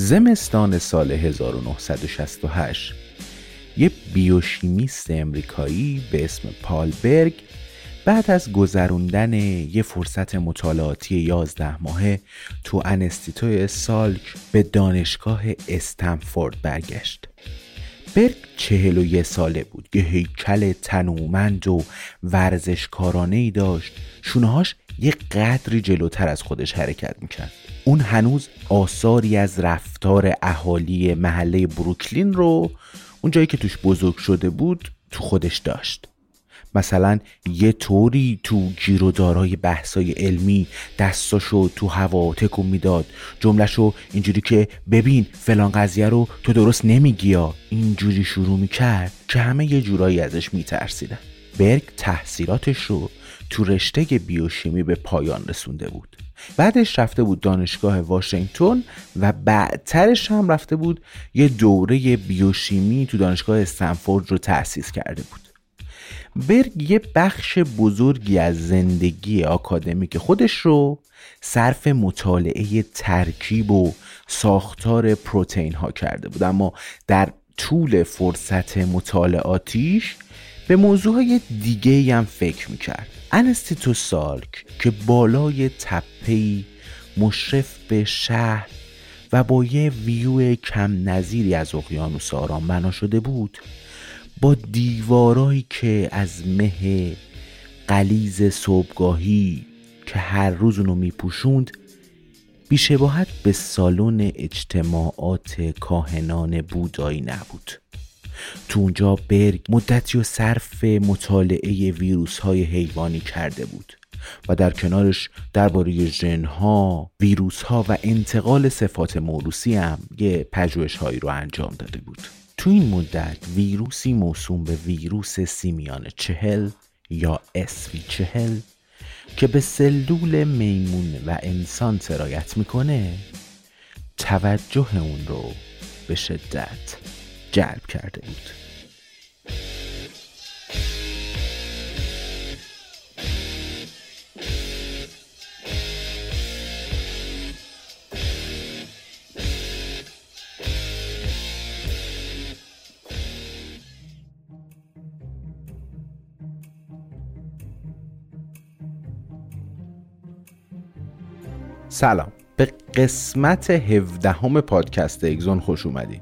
زمستان سال 1968 یه بیوشیمیست امریکایی به اسم پال برگ بعد از گذروندن یه فرصت مطالعاتی 11 ماهه تو انستیتوی سالک به دانشگاه استنفورد برگشت. برگ چهل و یه ساله بود. یه هیکل تنومند و ورزشکارانه ای داشت. شونهاش یه قدری جلوتر از خودش حرکت می‌کرد. اون هنوز آثاری از رفتار اهالی محله بروکلین رو اون جایی که توش بزرگ شده بود تو خودش داشت. مثلا یه طوری تو گیرودارای بحثای علمی دستاشو تو هوا تکون می‌داد. جملهشو اینجوری که ببین فلان قضیه رو تو درست نمیگی اینجوری شروع می‌کرد که همه یه جورایی ازش میترسیدن. برگ تحصیلاتش رو تو رشته بیوشیمی به پایان رسونده بود. بعدش رفته بود دانشگاه واشنگتن و بعدترش هم رفته بود یه دوره بیوشیمی تو دانشگاه استنفورد رو تأسیس کرده بود. برگ یه بخش بزرگی از زندگی آکادمیک خودش رو صرف مطالعه ترکیب و ساختار پروتئین ها کرده بود. اما در طول فرصت مطالعاتیش به موضوع دیگه هم فکر می‌کرد. انستیتو سالک که بالای تپهی مشرف به شهر و با یه ویو کم نظیری از اقیانوس آرام بنا شده بود با دیوارایی که از مه قلیز صبحگاهی که هر روز اونو میپوشوند بیشباهت به سالن اجتماعات کاهنان بودایی نبود. تو اونجا برگ مدتی و صرف مطالعه ویروس های حیوانی کرده بود و در کنارش درباره ژنها، ویروس ها و انتقال صفات موروسی هم یه پژوهش هایی رو انجام داده بود. تو این مدت ویروسی موسوم به ویروس سیمیان چهل یا اسوی چهل که به سلول میمون و انسان سرایت می‌کنه توجه اون رو به شدت جلب کرده بود. سلام. به قسمت 17 همه پادکست اگزون خوش اومدین.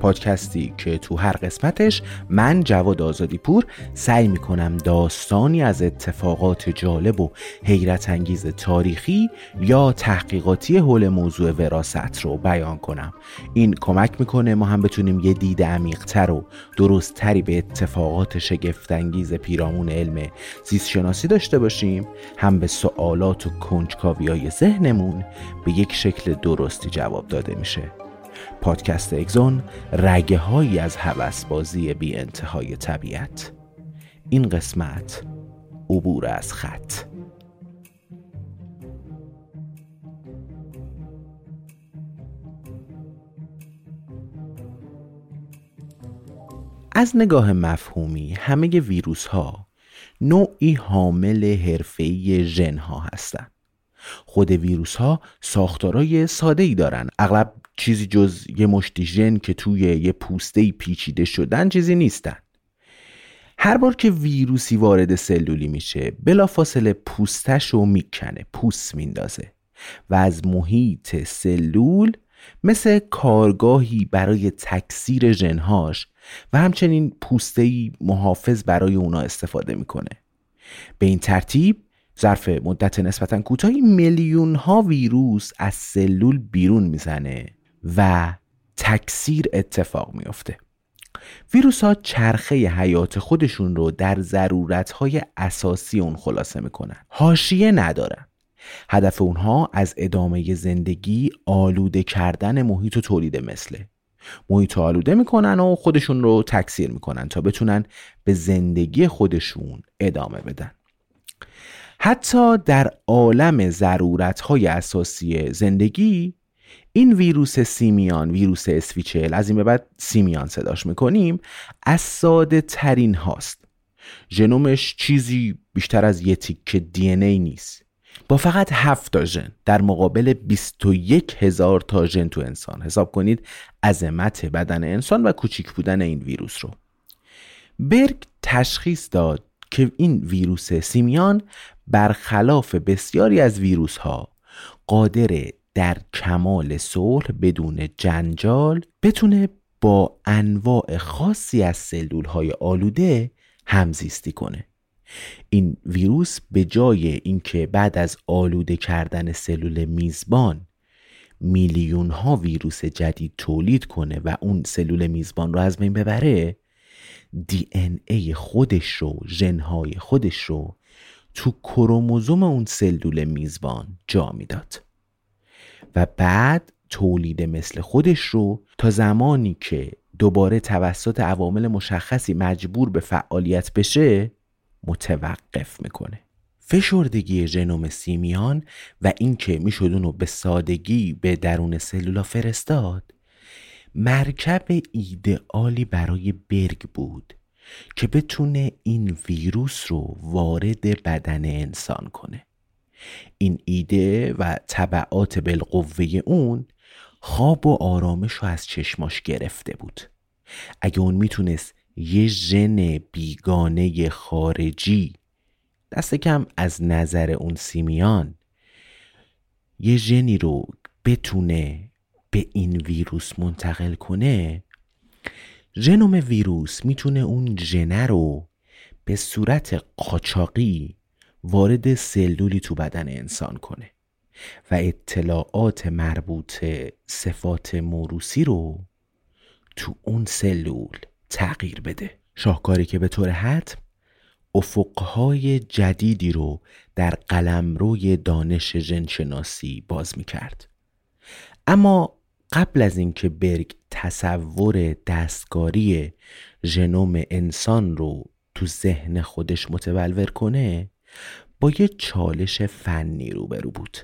پادکستی که تو هر قسمتش من جواد آزادی پور سعی می‌کنم داستانی از اتفاقات جالب و حیرت انگیز تاریخی یا تحقیقاتی حول موضوع وراست رو بیان کنم. این کمک می‌کنه ما هم بتونیم یه دید عمیقتر و درستتری به اتفاقات شگفتانگیز پیرامون علم زیست شناسی داشته باشیم. هم به سوالات و کنجکاوی های ذهنمون به یک شکل درستی جواب داده میشه. پادکست اگزون رگه هایی از بازی بی انتهای طبیعت این قسمت عبور از خط از نگاه مفهومی همه ویروس ها نوعی حامل حرفه‌ای ژن ها هستند. خود ویروس ها ساختارای ساده ای دارن. اغلب چیزی جز یه مشتی ژن که توی یه پوسته پیچیده شدن چیزی نیستن. هر بار که ویروسی وارد سلولی میشه بلافاصله پوستش رو می‌کنه پوست میندازه. و از محیط سلول مثل کارگاهی برای تکثیر ژنهاش و همچنین پوستهی محافظ برای اونا استفاده می‌کنه. به این ترتیب ظرف مدت نسبتا کوتاهی میلیون ها ویروس از سلول بیرون می‌زنه و تکثیر اتفاق میافته. ویروس ها چرخه حیات خودشون رو در ضرورت های اساسی اون خلاصه می‌کنن. هاشیه ندارن هدف اونها از ادامه زندگی آلوده کردن محیط و تولید مثله. محیط آلوده می‌کنن و خودشون رو تکثیر می‌کنن تا بتونن به زندگی خودشون ادامه بدن. حتی در عالم ضرورت های اساسی زندگی این ویروس سیمیان ویروس اسویچل از این به بعد سیمیان صداش می‌کنیم از ساده ترین هاست. ژنومش چیزی بیشتر از یه تیکه دی ای نیست. با فقط 7 تا ژن در مقابل 21 هزار تا ژن تو انسان. حساب کنید عظمت بدن انسان و کوچیک بودن این ویروس رو. برگ تشخیص داد که این ویروس سیمیان برخلاف بسیاری از ویروس ها قادر در کمال صلح بدون جنجال بتونه با انواع خاصی از سلول های آلوده همزیستی کنه. این ویروس به جای اینکه بعد از آلوده کردن سلول میزبان میلیون ها ویروس جدید تولید کنه و اون سلول میزبان رو از بین ببره دی ان ای خودش رو ژنهای خودش رو تو کروموزوم اون سلول میزبان جا می‌داد. و بعد تولید مثل خودش رو تا زمانی که دوباره توسط عوامل مشخصی مجبور به فعالیت بشه متوقف می‌کنه. فشردگی ژنوم سیمیان و اینکه می‌شد اونو به سادگی به درون سلولا فرستاد مرکب ایدئالی برای برگ بود که بتونه این ویروس رو وارد بدن انسان کنه. این ایده و طبعات بالقوه اون خواب و آرامش رو از چشماش گرفته بود. اگه اون می‌تونست یه ژن بیگانه خارجی دست کم از نظر اون سیمیان یه ژنی رو بتونه به این ویروس منتقل کنه ژنوم ویروس می‌تونه اون ژنه رو به صورت قاچاقی وارد سلولی تو بدن انسان کنه و اطلاعات مربوط صفات موروسی رو تو اون سلول تغییر بده. شاهکاری که به طور حتم افقهای جدیدی رو در قلمروی دانش ژنشناسی باز می‌کرد. اما قبل از اینکه برگ تصور دستکاری ژنوم انسان رو تو ذهن خودش متبلور کنه با یه چالش فنی روبرو بود.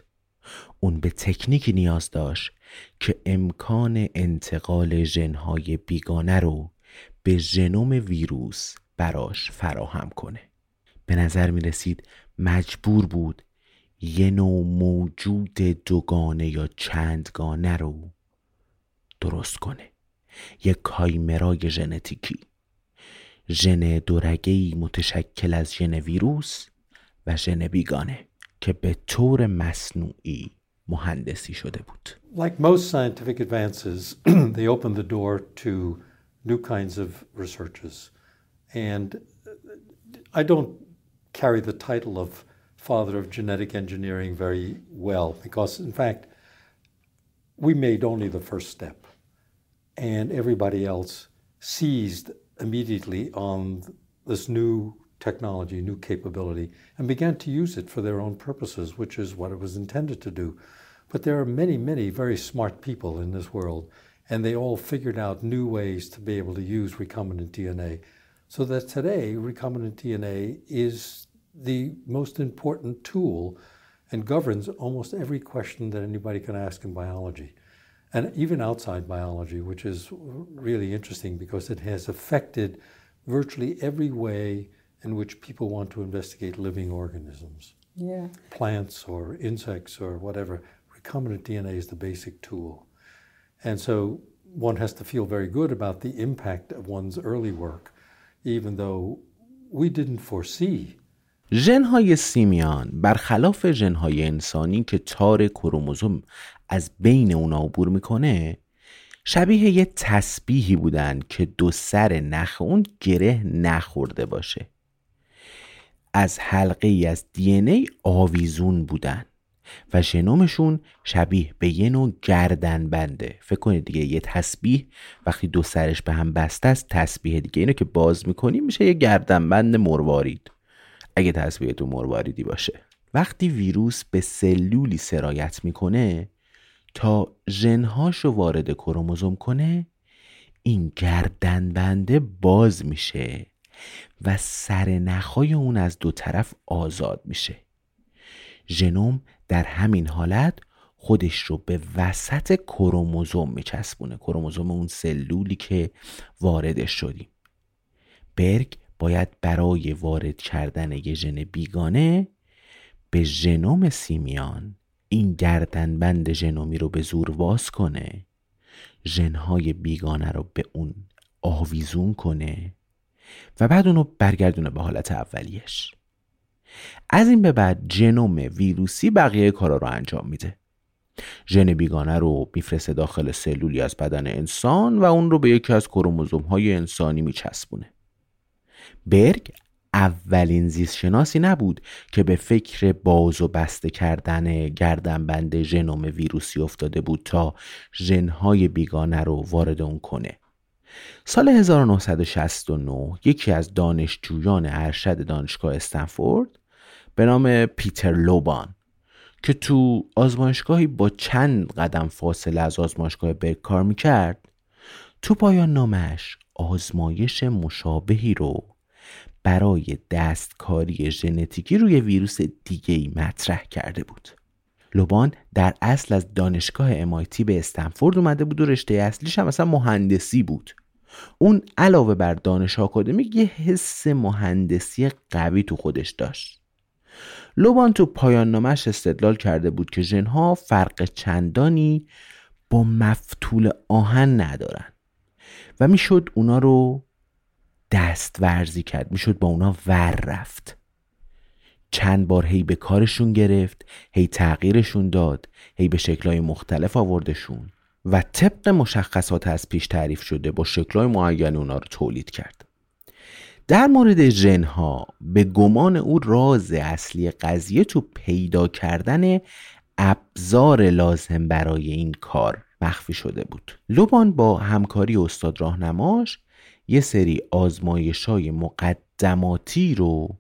اون به تکنیکی نیاز داشت که امکان انتقال ژنهای بیگانه رو به ژنوم ویروس براش فراهم کنه. به نظر می رسید مجبور بود یه نوع موجود دوگانه یا چندگانه رو درست کنه یک کایمرای ژنتیکی ژن دورگهی متشکل از ژن ویروس و ژن بیگانه که به طور مصنوعی مهندسی شده بود Like most scientific advances, they open the door to new kinds of researches. And I don't carry the title of father of genetic engineering very well because, in fact, we made only the first step. And everybody else seized immediately on this new technology, new capability, and began to use it for their own purposes, which is what it was intended to do. But there are many, many very smart people in this world, and they all figured out new ways to be able to use recombinant DNA. So that today, recombinant DNA is the most important tool and governs almost every question that anybody can ask in biology And even outside biology, which is really interesting because it has affected virtually every way in which people want to investigate living organisms. Yeah. Plants or insects or whatever. Recombinant DNA is the basic tool. And so one has to feel very good about the impact of one's early work, even though we didn't foresee ژنهای سیمیان برخلاف ژنهای انسانی که تار کروموزوم از بین اونا عبور می‌کنه شبیه یه تسبیحی بودن که دو سر نخ اون گره نخورده باشه. از حلقه ای از دی ای آویزون بودن و ژنومشون شبیه به یه نوع گردن بنده. فکر کنید دیگه یه تسبیح وقتی دو سرش به هم بسته است تسبیح دیگه اینو که باز می‌کنیم میشه یه گردن بند مروارید. اگه تسبیح تو مرواریدی باشه. وقتی ویروس به سلولی سرایت می‌کنه تا ژنهاش رو وارد کروموزوم کنه این گردن بنده باز میشه و سر نخای اون از دو طرف آزاد میشه. ژنوم در همین حالت خودش رو به وسط کروموزوم میچسبونه کروموزوم اون سلولی که واردش شدیم. برگ باید برای وارد کردن یه ژن بیگانه به ژنوم سیمیان این گردنبند ژنومی رو به زور واس کنه ژنهای بیگانه رو به اون آویزون کنه و بعد اونو برگردونه به حالت اولیش. از این به بعد ژنوم ویروسی بقیه کارا رو انجام میده. ژن بیگانه رو میفرسته داخل سلولی از بدن انسان و اون رو به یکی از کروموزوم های انسانی میچسبونه. برگ اولین زیست شناسی نبود که به فکر باز و بسته کردن گردنبند ژنوم ویروسی افتاده بود تا ژنهای بیگانه رو وارد اون کنه. سال 1969 یکی از دانشجویان ارشد دانشگاه استنفورد به نام پیتر لوبان که تو آزمایشگاهی با چند قدم فاصله از آزمایشگاه برگ کار می‌کرد تو پایان نامش آزمایش مشابهی رو برای دستکاری ژنتیکی روی ویروس دیگه ای مطرح کرده بود. لوبان در اصل از دانشگاه MIT به استنفورد اومده بود و رشته اصلیش هم مثلا مهندسی بود. اون علاوه بر دانش آکادمیک یه حس مهندسی قوی تو خودش داشت. لوبان تو پایان نامش استدلال کرده بود که ژنها فرق چندانی با مفتول آهن ندارن و می‌شد اونا رو دست ورزی کرد. می‌شد با اونا ور رفت. چند بار هی به کارشون گرفت هی تغییرشون داد هی به شکلهای مختلف آوردشون و طبق مشخصات از پیش تعریف شده با شکلهای معین اونا رو تولید کرد. در مورد ژنها به گمان او راز اصلی قضیه تو پیدا کردن ابزار لازم برای این کار مخفی شده بود. لوبان با همکاری استاد راهنماش یه سری آزمایش های مقدماتی رو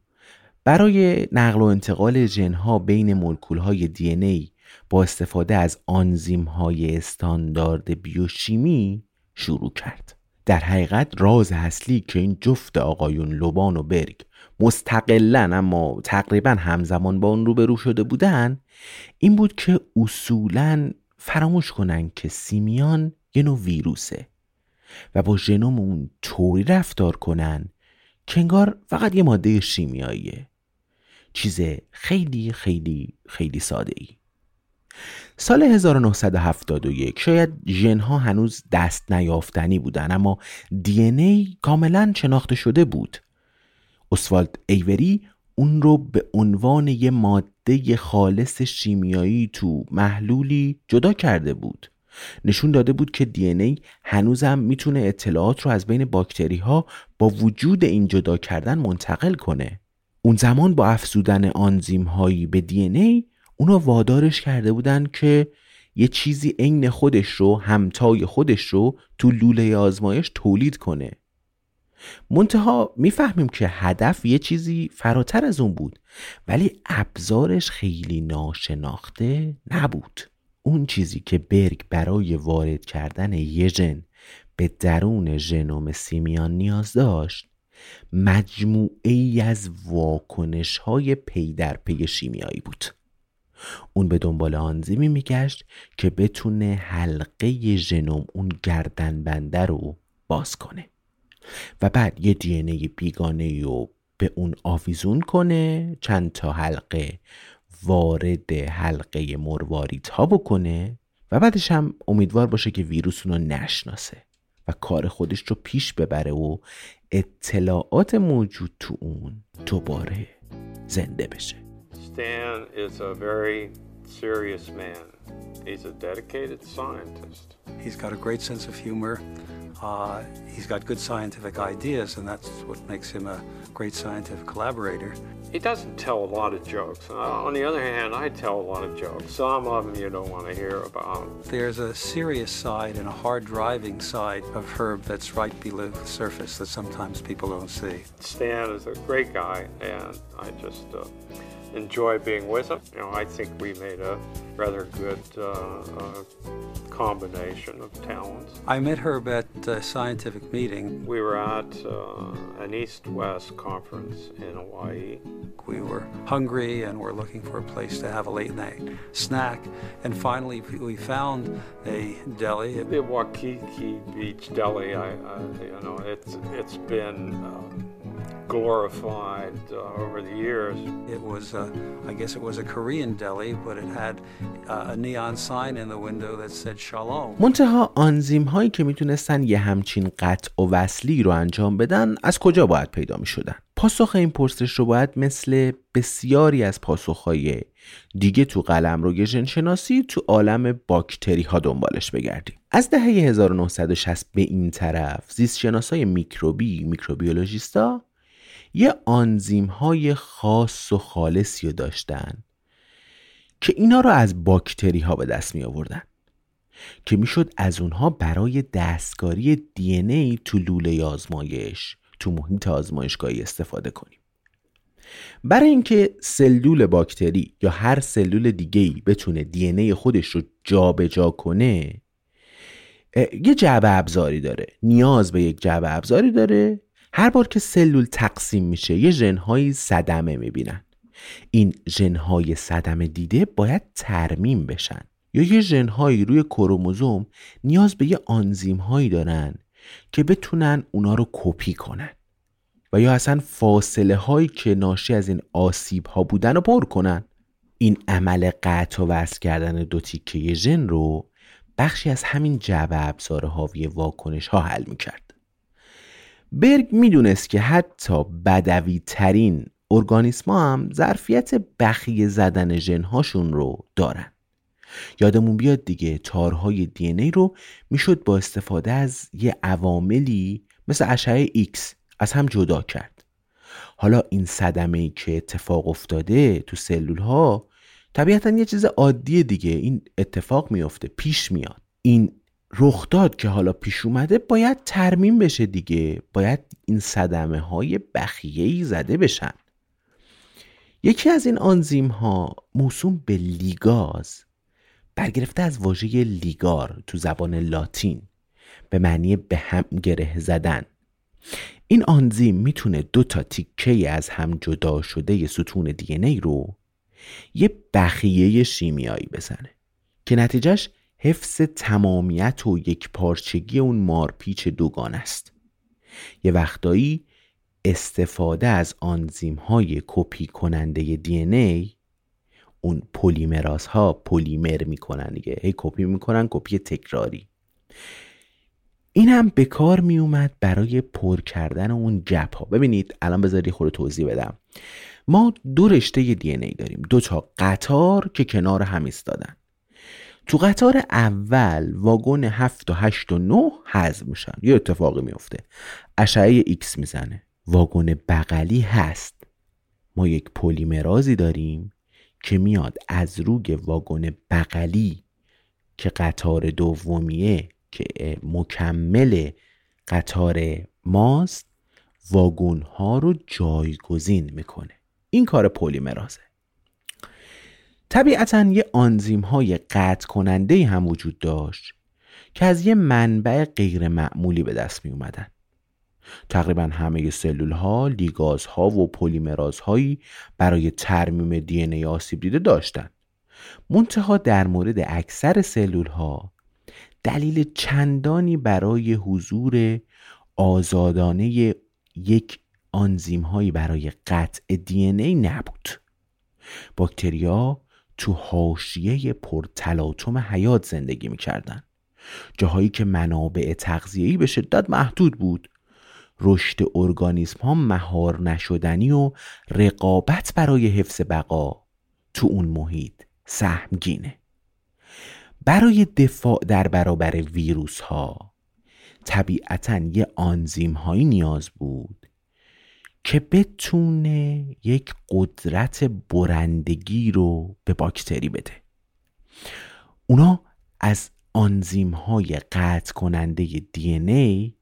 برای نقل و انتقال ژنها بین مولکول های دی ای با استفاده از آنزیم های استاندارد بیوشیمی شروع کرد. در حقیقت راز اصلی که این جفت آقایون لوبان و برگ مستقلا اما تقریبا همزمان با اون روبرو شده بودن این بود که اصولا فراموش کنن که سیمیان یه نوع ویروسه. و با ژنوم اون طوری رفتار کنن که انگار فقط یه ماده شیمیاییه. چیز خیلی خیلی خیلی ساده ای سال 1971 شاید ژنها هنوز دست نیافتنی بودن اما دی ای کاملا شناخته شده بود. اسوالد ایوری اون رو به عنوان یه ماده خالص شیمیایی تو محلولی جدا کرده بود. نشون داده بود که دی ای هنوزم می‌تونه اطلاعات رو از بین باکتری ها با وجود این جدا کردن منتقل کنه. اون زمان با افزودن آنزیم هایی به دی ای اونا وادارش کرده بودن که یه چیزی عین خودش رو همتای خودش رو تو لوله آزمایش تولید کنه. منتها می‌فهمیم که هدف یه چیزی فراتر از اون بود ولی ابزارش خیلی ناشناخته نبود. اون چیزی که برگ برای وارد کردن یه ژن به درون ژنوم سیمیان نیاز داشت مجموعه ای از واکنش های پی در پی شیمیایی بود. اون به دنبال آنزیمی میگشت که بتونه حلقه ژنوم اون گردن بنده رو باز کنه و بعد یه دی بیگانه رو به اون آویزون کنه چند تا حلقه وارد حلقه مرواریت ها بکنه و بعدش هم امیدوار باشه که ویروس اونو نشناسه و کار خودش رو پیش ببره و اطلاعات موجود تو اون دوباره زنده بشه. Stan is a very serious man. He's a dedicated scientist. He's got a great sense of humor. Uh, he's got good scientific ideas, and that's what makes him a great scientific collaborator. He doesn't tell a lot of jokes. Uh, on the other hand, I tell a lot of jokes. Some of them you don't want to hear about. There's a serious side and a hard driving side of Herb that's right below the surface that sometimes people don't see. Stan is a great guy, and I just uh, enjoy being with him. You know, I think we made a rather good uh, uh, combination of talents. I met her at a scientific meeting. We were at uh, an East-West conference in Hawaii. We were hungry and were looking for a place to have a late night snack. And finally, we found a deli. The Waikiki Beach Deli, I, I you know, it's it's been. Uh, glorified uh, over the years. It was, uh, I guess it was a Korean deli, but it had uh, a neon sign in the window that said Shalom. منتها آنزیم هایی که می‌تونستن یه همچین قطع و وصلی رو انجام بدن از کجا باید پیدا می شدن؟ پاسخ این پرسش رو باید مثل بسیاری از پاسخهای دیگه تو قلم رو شناسی تو عالم باکتری ها دنبالش بگردیم از دهه 1960 به این طرف زیست شناسای میکروبی میکروبیولوژیستا یه آنزیم های خاص و خالصی رو داشتن که اینا رو از باکتری ها به دست می آوردن که می‌شد از اونها برای دستکاری دی ای تو لوله آزمایش تو محیط آزمایشگاهی استفاده کنیم. برای اینکه سلول باکتری یا هر سلول دیگه ای بتونه دی ای خودش رو جابجا جا کنه یه جعبه ابزاری داره. نیاز به یک جعبه ابزاری داره هر بار که سلول تقسیم میشه یه ژنهایی صدمه می‌بینن. این ژنهای صدمه دیده باید ترمیم بشن. یا یه ژنهایی روی کروموزوم نیاز به یه آنزیم هایی دارن که بتونن اونا رو کپی کنن. و یا اصلا فاصله هایی که ناشی از این آسیب ها بودن رو پر کنن. این عمل قطع و وصل کردن دو تیکه ژن رو بخشی از همین جعبه ابزار حاوی واکنش ها حل می‌کرد. برگ می‌دونست که حتی بدوی ترین ارگانیسم هم ظرفیت بخیه زدن ژنهاشون رو دارن. یادمون بیاد دیگه تارهای دی ای رو می‌شد با استفاده از یه عواملی مثل اشعه X از هم جدا کرد. حالا این صدمه ای که اتفاق افتاده تو سلول ها طبیعتا یه چیز عادی دیگه این اتفاق میافته پیش میاد. این رخ داد که حالا پیش اومده باید ترمیم بشه دیگه. باید این صدمه های بخیه زده بشن. یکی از این آنزیم ها موسوم به لیگاز برگرفته از واژه لیگار تو زبان لاتین به معنی به هم گره زدن. این آنزیم می‌تونه دو تا تیکه از هم جدا شده ستون دی رو یه بخیه شیمیایی بزنه که نتیجهش حفظ تمامیت و یک پارچگی اون مارپیچ دوگان است. یه وقتایی استفاده از آنزیم های کپی کننده DNA پلیمراز ها پلیمر می‌کنن دیگه هی کپی می‌کنن کپی تکراری. این هم به کار می اومد برای پر کردن اون gap ها ببینید الان بذاری خود توضیح بدم. ما دو رشته DNA داریم. دو تا قطار که کنار هم ایستادن. تو قطار اول واگن 7 و 8 و 9 حذف میشن. یه اتفاقی میفته اشعه ایکس می‌زنه. واگن بغلی هست. ما یک پلیمرازی داریم که میاد از روی واگن بغلی که قطار دومیه که مکمل قطار ماست واگن ها رو جایگزین می‌کنه. این کار پلیمرازه. طبیعتا یه آنزیم های قطع کننده هم وجود داشت که از یه منبع غیر معمولی به دست می اومدن. تقریبا همه سلول ها، لیگاز ها و پلیمراز هایی برای ترمیم دی ای آسیب دیده داشتن. منتها در مورد اکثر سلول ها دلیل چندانی برای حضور آزادانه یک آنزیم هایی برای قطع دی ای نبود. باکتریا تو حاشیه پرتلاطم حیات زندگی می‌کردن. جاهایی که منابع تغذیه‌ای به شدت محدود بود. رشد ارگانیسم ها مهار نشدنی و رقابت برای حفظ بقا تو اون محیط سهمگینه. برای دفاع در برابر ویروس ها طبیعتا یه آنزیم هایی نیاز بود که بتونه یک قدرت برندگی رو به باکتری بده. اونا از آنزیم های قطع کننده دی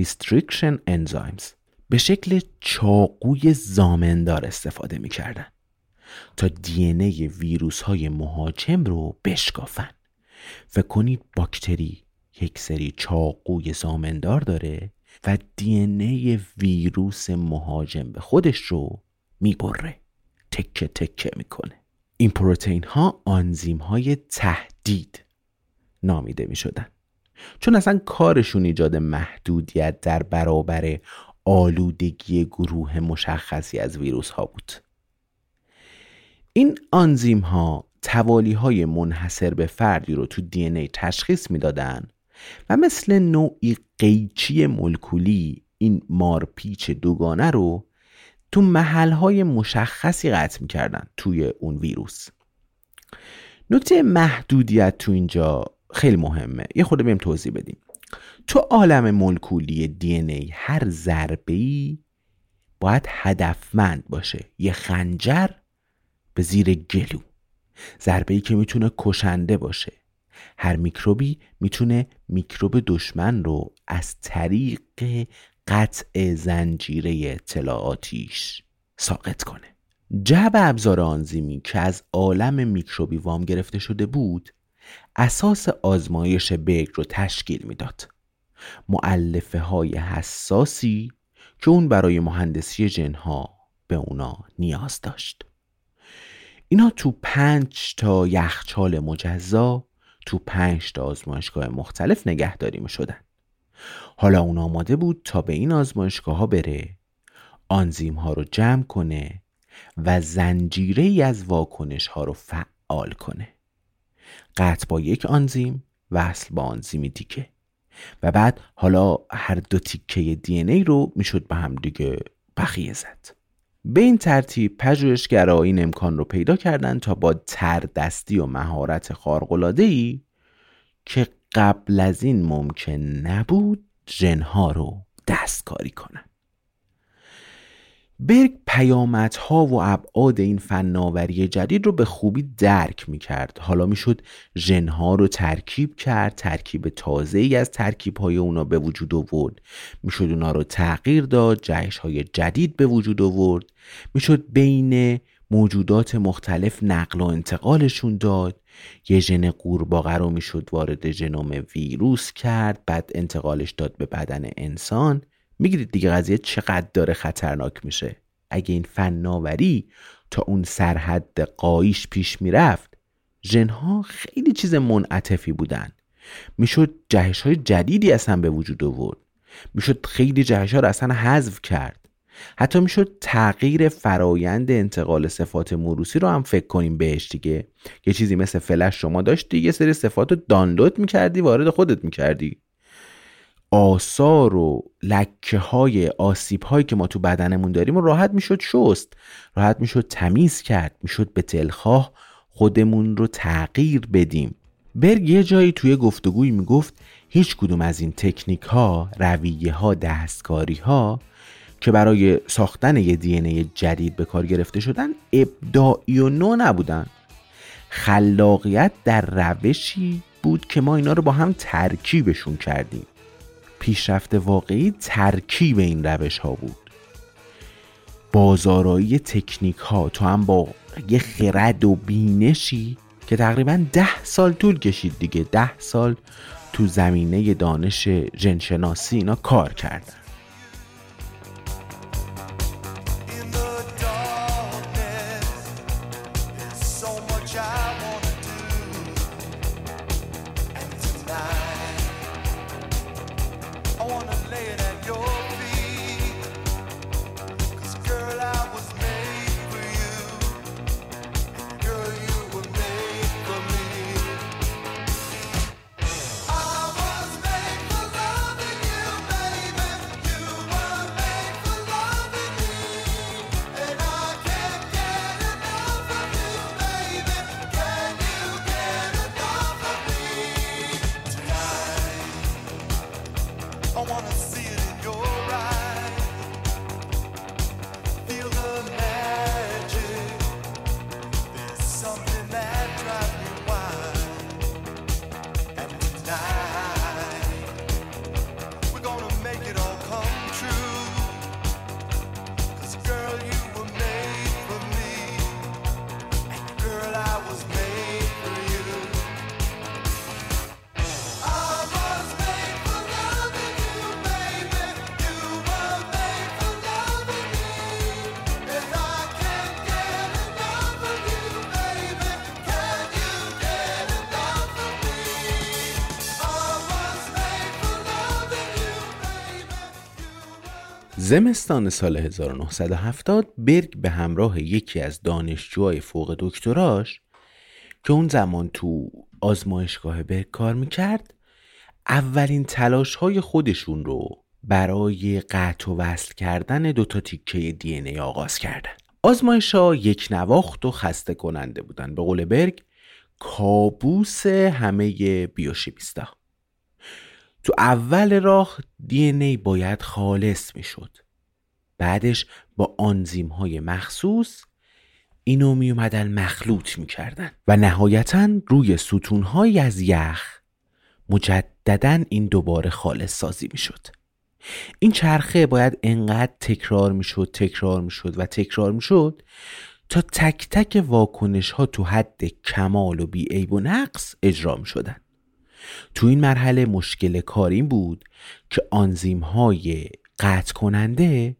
restriction enzymes به شکل چاقوی زامندار استفاده می‌کردن تا دی ای ویروس های مهاجم رو بشکافن. فکر کنید باکتری یک سری چاقوی زامندار داره و دی ویروس مهاجم به خودش رو می‌بره. تکه تکه می‌کنه. این پروتئین ها آنزیم های تهدید نامیده می شدن. چون اصلا کارشون ایجاد محدودیت در برابر آلودگی گروه مشخصی از ویروس ها بود. این آنزیم ها توالی های منحصر به فردی رو تو دی ای تشخیص می‌دادن و مثل نوعی قیچی ملکولی این مارپیچ دوگانه رو تو محلهای مشخصی قطع می‌کردن توی اون ویروس. نکته محدودیت تو اینجا خیلی مهمه. یه خود بیم توضیح بدیم تو عالم ملکولی دی ای هر ضربه ای باید هدفمند باشه. یه خنجر به زیر گلو. ضربه ای که می‌تونه کشنده باشه. هر میکروبی می‌تونه میکروب دشمن رو از طریق قطع زنجیره اطلاعاتیش ساقط کنه. جعب ابزار آنزیمی که از عالم میکروبی وام گرفته شده بود اساس آزمایش برگ رو تشکیل می‌داد. معلفه های حساسی که اون برای مهندسی جنها به اونا نیاز داشت. اینا تو پنج تا یخچال مجزا تو پنج تا آزمایشگاه مختلف نگهداری می شدن. حالا اون آماده بود تا به این آزمایشگاه ها بره آنزیم ها رو جمع کنه و زنجیره ای از واکنش ها رو فعال کنه. قطع با یک آنزیم وصل با آنزیم دیگه. و بعد حالا هر دو تیکه دی ای رو می‌شد به هم دیگه بخیه زد. به این ترتیب پژوهشگرا این امکان رو پیدا کردن تا با تردستی و مهارت ای که قبل از این ممکن نبود ژنها رو دستکاری کنن برگ پیامدها و ابعاد این فناوری جدید رو به خوبی درک می کرد حالا می شد ژنها رو ترکیب کرد ترکیب تازه ای از ترکیب های اونا به وجود آورد. می شد اونا رو تغییر داد جهش های جدید به وجود آورد. می شد بین موجودات مختلف نقل و انتقالشون داد. یه ژن قورباغه رو می‌شد وارد ژنوم ویروس کرد بعد انتقالش داد به بدن انسان. می‌گیرید دیگه قضیه چقدر داره خطرناک میشه. اگه این فناوری تا اون سرحد قایش پیش می‌رفت ژنها خیلی چیز منعطفی بودن. می‌شد جهش های جدیدی اصلا به وجود آورد. می‌شد خیلی جهش ها رو اصلا حذف کرد. حتی می‌شد تغییر فرایند انتقال صفات موروسی رو هم فکر کنیم بهش دیگه. یه چیزی مثل فلش شما داشتی یه سری صفات رو دانلود می‌کردی وارد خودت می‌کردی. آثار و لکه های آسیب هایی که ما تو بدنمون داریم و راحت می‌شد شست راحت می‌شد تمیز کرد می‌شد به تلخواه خودمون رو تغییر بدیم. برگ یه جایی توی گفتگوی می‌گفت هیچ کدوم از این تکنیک ها رویه ها دستکاری ها که برای ساختن یه دی جدید به کار گرفته شدن ابداعی و نو نبودن. خلاقیت در روشی بود که ما اینا رو با هم ترکیبشون کردیم. پیشرفت واقعی ترکیب این روش ها بود. بازارایی تکنیک ها تو هم با یه خرد و بینشی که تقریبا ده سال طول کشید دیگه ده سال تو زمینه دانش جنشناسی اینا کار کردن. زمستان سال 1970 برگ به همراه یکی از دانشجوهای فوق دکتراش که اون زمان تو آزمایشگاه برگ کار می‌کرد اولین تلاش های خودشون رو برای قطع و وصل کردن دوتا تیکه دی ای آغاز کردن. آزمایش ها یک نواخت و خسته کننده بودن. به قول برگ کابوس همه بیوشیمیستا تو اول راه دی ای باید خالص می‌شد بعدش با آنزیم های مخصوص اینو می اومدن مخلوط می‌کردن و نهایتا روی ستون های از یخ مجددا این دوباره خالص سازی می‌شد این چرخه باید انقدر تکرار می‌شد تکرار می‌شد و تکرار می‌شد تا تک تک واکنش ها تو حد کمال و بیعیب و نقص اجرا شدن. تو این مرحله مشکل کاریم بود که آنزیم های قطع کننده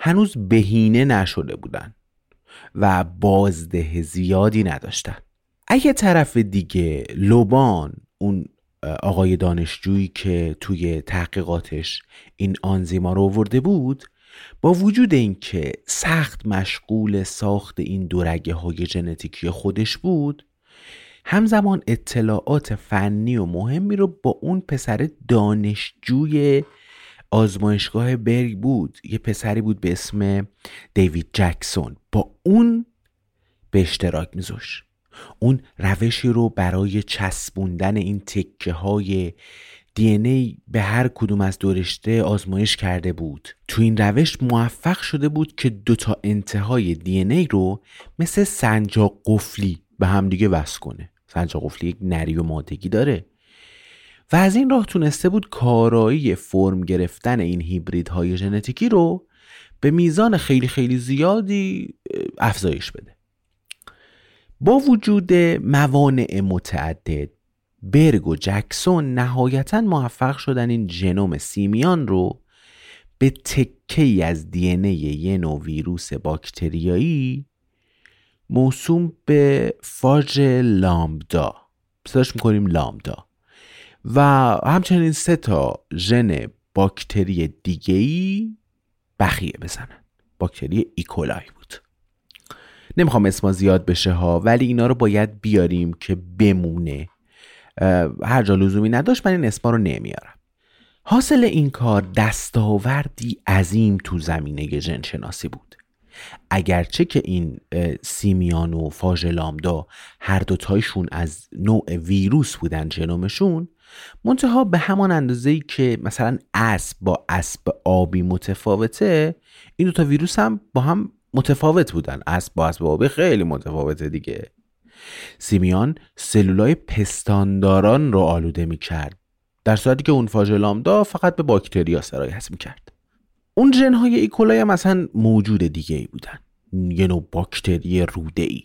هنوز بهینه نشده بودن و بازده زیادی نداشتن. اگه طرف دیگه لوبان اون آقای دانشجویی که توی تحقیقاتش این آنزیما رو آورده بود با وجود اینکه سخت مشغول ساخت این دورگه های ژنتیکی خودش بود همزمان اطلاعات فنی و مهمی رو با اون پسر دانشجوی آزمایشگاه برگ بود. یه پسری بود به اسم دیوید جکسون. با اون به اشتراک میذاش. اون روشی رو برای چسبوندن این تکه های دی ای به هر کدوم از دورشته آزمایش کرده بود. تو این روش موفق شده بود که دوتا انتهای دی ای رو مثل سنجاق قفلی به همدیگه وصل کنه. سنجاق قفلی یک نری و مادگی داره. و از این راه تونسته بود کارایی فرم گرفتن این هیبریدهای ژنتیکی رو به میزان خیلی خیلی زیادی افزایش بده. با وجود موانع متعدد برگ و جکسون نهایتا موفق شدن این ژنوم سیمیان رو به تکه از دی یه نوع ویروس باکتریایی موسوم به فاژ لامدا. صداش می‌کنیم لامدا. و همچنین سه تا ژن باکتری دیگهی بخیه بزنن. باکتری ایکولای بود. نمی‌خوام اسما زیاد بشه ها ولی اینا رو باید بیاریم که بمونه. هر جا لزومی نداشت من این اسما رو نمیارم. حاصل این کار دستاوردی عظیم تو زمینه ژنشناسی بود. اگرچه که این سیمیان و فاژلامدا هر دوتایشون از نوع ویروس بودن ژنومشون منتها به همان اندازه که مثلا اسب با اسب آبی متفاوته این دوتا ویروس هم با هم متفاوت بودن. اسب با اسب آبی خیلی متفاوته دیگه. سیمیان سلولای پستانداران رو آلوده می کرد در صورتی که اون فاژلامدا فقط به باکتریا سرایت می کرد اون ژنهای ایکولای هم اصلا موجود دیگه ای بودن. یه نوع باکتری روده ای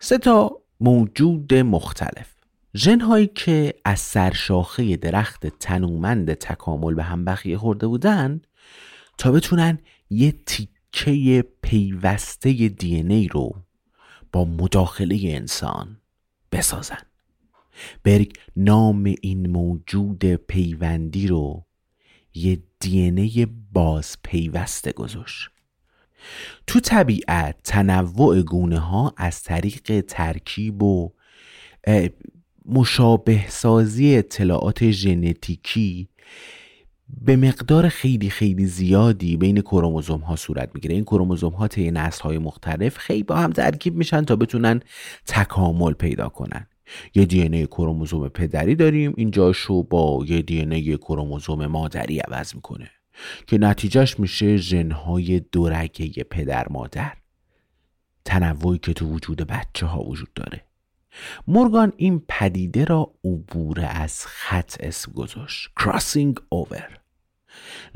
سه تا موجود مختلف. ژنهایی که از سرشاخه درخت تنومند تکامل به هم بخیه خورده بودن تا بتونن یه تیکه پیوسته دی ای رو با مداخله انسان بسازن. برگ نام این موجود پیوندی رو یه دی باز پیوسته گذاشت. تو طبیعت تنوع گونه ها از طریق ترکیب و مشابه سازی اطلاعات ژنتیکی به مقدار خیلی خیلی زیادی بین کروموزوم ها صورت می‌گیره. این کروموزوم ها طی نسل های مختلف خیلی با هم ترکیب میشن تا بتونن تکامل پیدا کنن. یه دی ای کروموزوم پدری داریم. اینجاشو با یه دی ای کروموزوم مادری عوض می‌کنه که نتیجهش میشه ژنهای دورگه پدر مادر. تنوعی که تو وجود بچه ها وجود داره. مورگان این پدیده را عبور از خط اسم گذاشت. Crossing over.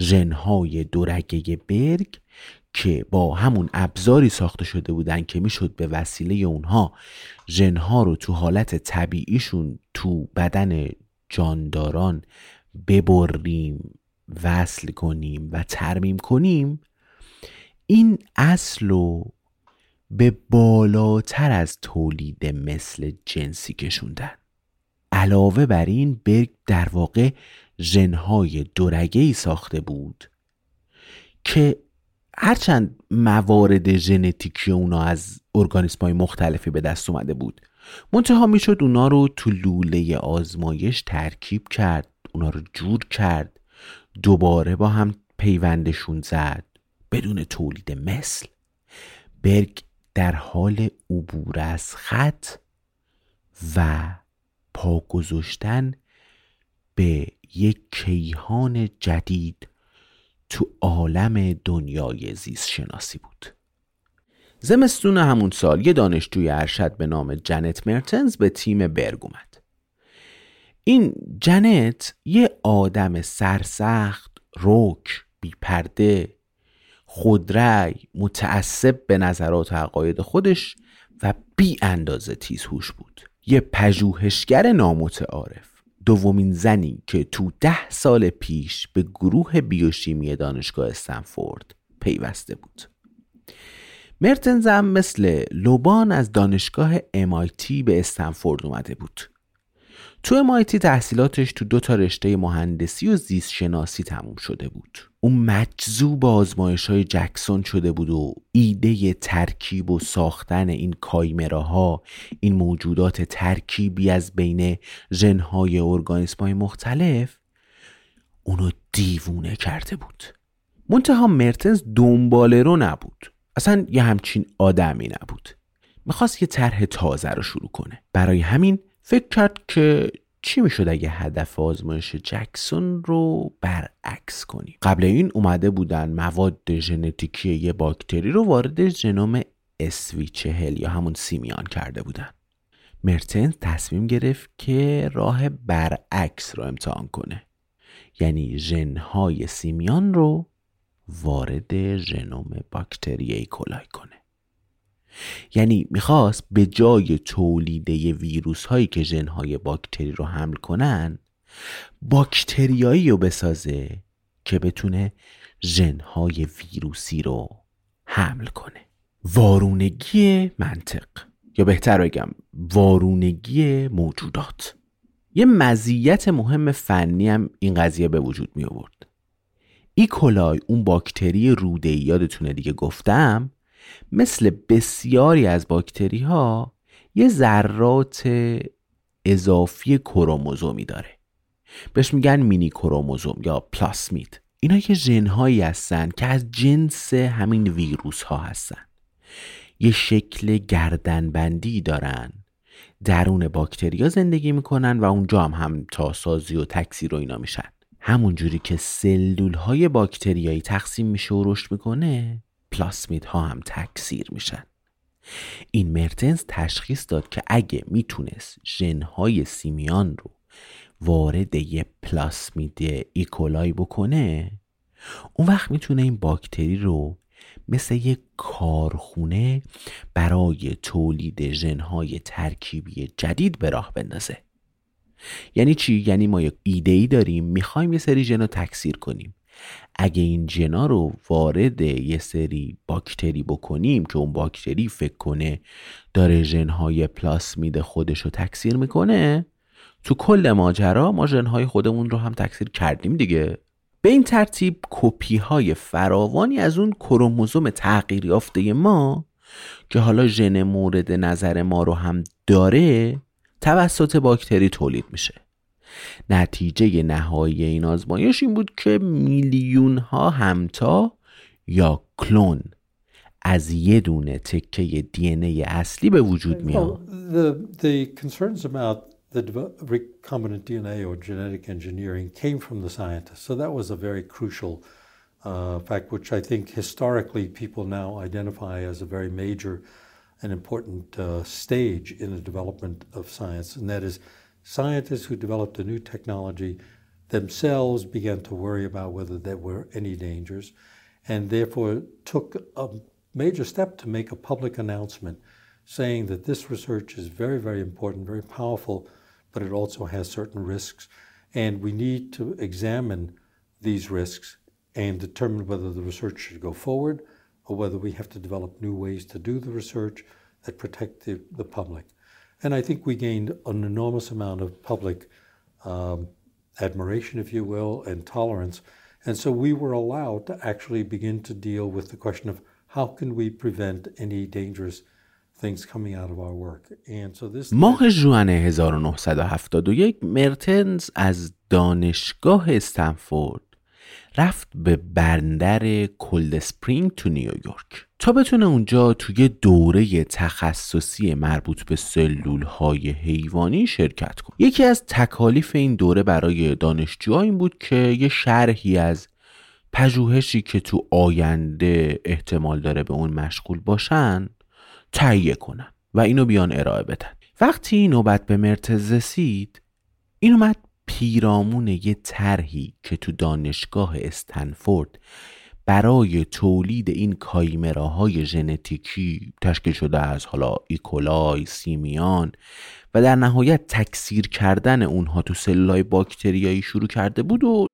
ژنهای دورگه برگ که با همون ابزاری ساخته شده بودن که می‌شد به وسیله اونها ژنها رو تو حالت طبیعیشون تو بدن جانداران ببریم وصل کنیم و ترمیم کنیم این اصل رو به بالاتر از تولید مثل جنسی کشوندن. علاوه بر این برگ در واقع ژنهای ای ساخته بود که هرچند موارد ژنتیکی اونا از ارگانیسم های مختلفی به دست اومده بود منتها می‌شد اونا رو تو لوله آزمایش ترکیب کرد اونا رو جور کرد دوباره با هم پیوندشون زد. بدون تولید مثل برگ در حال عبور از خط و پا گذاشتن به یک کیهان جدید تو عالم دنیای زیست شناسی بود. زمستون همون سال یه دانشجوی ارشد به نام جنت مرتنز به تیم برگ اومد. این جنت یه آدم سرسخت روک بیپرده خودرأی متعصب به نظرات و عقاید خودش و بی اندازه تیزهوش بود. یه پژوهشگر نامتعارف. دومین زنی که تو ده سال پیش به گروه بیوشیمی دانشگاه استنفورد پیوسته بود. مرتنز هم مثل لوبان از دانشگاه MIT به استنفورد اومده بود. تو MIT تحصیلاتش تو دو تا رشته مهندسی و زیست شناسی تموم شده بود. اون مجذوب آزمایش های جکسون شده بود و ایده ترکیب و ساختن این کایمراها این موجودات ترکیبی از بین ژنهای ارگانیسم های مختلف اونو دیوونه کرده بود. منتها مرتنز دنباله رو نبود. اصلا یه همچین آدمی نبود. می‌خواست یه طرح تازه رو شروع کنه. برای همین فکر کرد که چی می‌شد اگه هدف آزمایش جکسون رو برعکس کنیم؟ قبل این اومده بودن مواد ژنتیکی یه باکتری رو وارد ژنوم اسوی چهل یا همون سیمیان کرده بودن. مرتنز تصمیم گرفت که راه برعکس رو امتحان کنه. یعنی ژنهای سیمیان رو وارد ژنوم باکتری ایکولای کنه. یعنی می‌خواست به جای تولیده ویروس هایی که ژنهای باکتری رو حمل کنن باکتریایی رو بسازه که بتونه ژنهای ویروسی رو حمل کنه. وارونگی منطق. یا بهتر بگم وارونگی موجودات. یه مزیت مهم فنی هم این قضیه به وجود می آورد ایکولای اون باکتری روده یادتونه دیگه گفتم؟ مثل بسیاری از باکتری ها یه ذرات اضافی کروموزومی داره. بهش میگن مینی کروموزوم یا پلاسمید. اینا که ژنهایی هستن که از جنس همین ویروس ها هستن. یه شکل گردنبندی دارن. درون باکتریا زندگی می‌کنن و اونجا هم هم تاسازی و تکثیر و اینا میشن. همون جوری که سلول های باکتریایی تقسیم میشه و رشد می‌کنه پلاسمید ها هم تکثیر میشن. این مرتنز تشخیص داد که اگه می‌تونست ژنهای سیمیان رو وارد یه پلاسمید ایکولای بکنه اون وقت می‌تونه این باکتری رو مثل یک کارخونه برای تولید ژنهای ترکیبی جدید به راه بندازه. یعنی چی؟ یعنی ما یک ایده ای داریم می‌خوایم یه سری ژن رو تکثیر کنیم. اگه این جنا رو وارد یه سری باکتری بکنیم که اون باکتری فکر کنه داره ژنهای پلاسمید خودش رو تکثیر می‌کنه تو کل ماجرا ما ژنهای خودمون رو هم تکثیر کردیم دیگه. به این ترتیب کپی های فراوانی از اون کروموزوم تغییر یافته ما که حالا ژن مورد نظر ما رو هم داره توسط باکتری تولید میشه. نتیجه نهایی این آزمایش این بود که میلیون ها همتا یا کلون از یه دونه تکه دی ای اصلی به وجود میاد the recombinant DNA or genetic engineering came from the scientists. So that was a very crucial uh, fact, which I think historically people now identify as a very major and important uh, stage in the development of science. And that is scientists who developed a new technology themselves began to worry about whether there were any dangers and therefore took a major step to make a public announcement saying that this research is very, very important, very powerful but it also has certain risks. And we need to examine these risks and determine whether the research should go forward or whether we have to develop new ways to do the research that protect the, the public. And I think we gained an enormous amount of public um, admiration, if you will, and tolerance. And so we were allowed to actually begin to deal with the question of how can we prevent any dangerous ماه جوان 1971 مرتنز از دانشگاه استنفورد رفت به بندر کلد سپرینگ تو نیویورک تا بتونه اونجا توی دوره تخصصی مربوط به سلول های حیوانی شرکت کنه. یکی از تکالیف این دوره برای دانشجوها این بود که یه شرحی از پژوهشی که تو آینده احتمال داره به اون مشغول باشن تهیه کنن و اینو بیان ارائه بدن. وقتی نوبت به مرتز رسید این اومد پیرامون یه طرحی که تو دانشگاه استنفورد برای تولید این کایمراهای ژنتیکی تشکیل شده از حالا ایکولای، سیمیان و در نهایت تکثیر کردن اونها تو سلولای باکتریایی شروع کرده بود و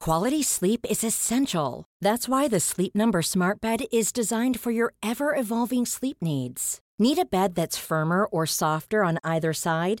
Quality sleep is essential. That's why the Sleep Number Smart Bed is designed for your ever evolving sleep needs. Need a bed that's firmer or softer on either side?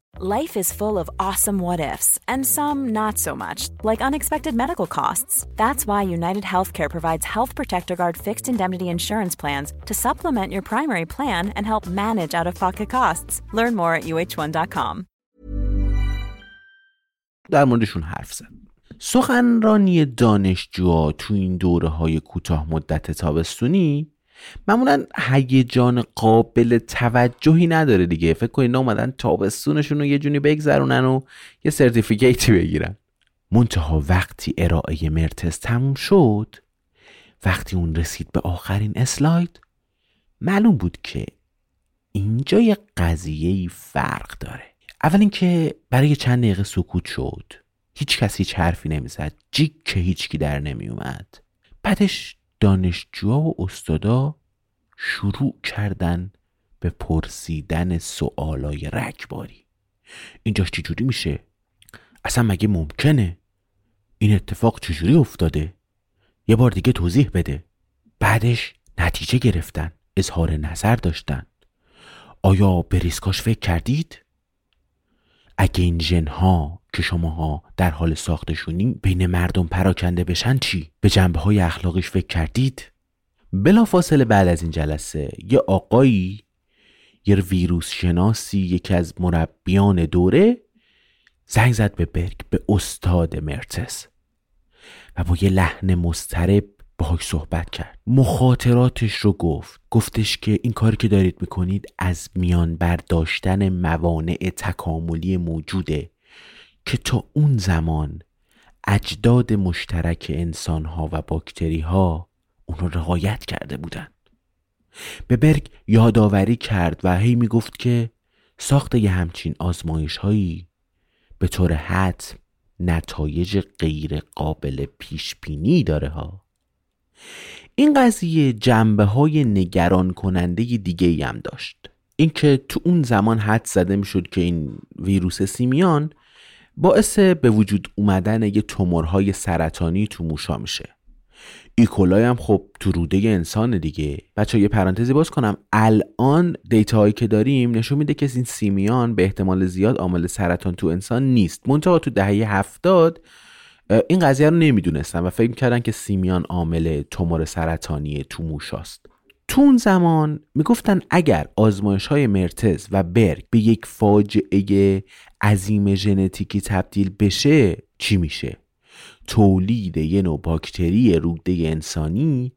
Life is full of awesome what ifs and some not so much, like unexpected medical costs. That's why United Healthcare provides Health Protector Guard fixed indemnity insurance plans to supplement your primary plan and help manage out-of-pocket costs. Learn more at uh1.com. در موردشون حرف زد. سخنرانی دانشجوها تو این دوره های کوتاه مدت تابستونی معمولا هیجان قابل توجهی نداره دیگه. فکر کنید اومدن تابستونشون رو یه جونی بگذرونن و یه سرتیفیکیتی بگیرن. منتها وقتی ارائه مرتز تموم شد وقتی اون رسید به آخرین اسلاید معلوم بود که اینجا یه قضیه فرق داره. اول اینکه برای چند دقیقه سکوت شد. هیچ کسی هیچ حرفی نمی‌زد. جیک که هیچکی در نمیومد بعدش دانشجوها و استادا شروع کردن به پرسیدن سوالای رکباری اینجاش چجوری میشه؟ اصلا مگه ممکنه؟ این اتفاق چجوری افتاده؟ یه بار دیگه توضیح بده. بعدش نتیجه گرفتن اظهار نظر داشتن. آیا به ریسکاش فکر کردید؟ اگه این ژنها که شماها در حال ساختشونی بین مردم پراکنده بشن چی؟ به جنبه های اخلاقیش فکر کردید؟ بلا فاصله بعد از این جلسه یه آقایی یه ویروس شناسی یکی از مربیان دوره زنگ زد به برگ به استاد مرتس و با یه لحن مسترب باهاش صحبت کرد. مخاطراتش رو گفت. گفتش که این کاری که دارید می‌کنید از میان برداشتن موانع تکاملی موجوده که تا اون زمان اجداد مشترک انسان ها و باکتری ها اون رو رعایت کرده بودند. به برگ یادآوری کرد و هی می‌گفت که ساخت یه همچین آزمایش هایی به طور حتم نتایج غیر قابل پیش بینی داره ها. این قضیه جنبه های نگران کننده دیگه ای هم داشت. اینکه تو اون زمان حد زده می‌شد که این ویروس سیمیان باعث به وجود اومدن یه تومورهای سرطانی تو موشا میشه. ایکولای هم خب تو روده انسان دیگه. بچه یه پرانتزی باز کنم. الان دیتا هایی که داریم نشون میده که این سیمیان به احتمال زیاد عامل سرطان تو انسان نیست. منتها تو دهه هفتاد این قضیه رو نمی‌دونستن و فکر کردن که سیمیان عامل تومور سرطانی تو موشاست تو اون زمان می‌گفتن اگر آزمایش های مرتز و برگ به یک فاجعه عظیم ژنتیکی تبدیل بشه چی میشه؟ تولید یه نوع باکتری روده انسانی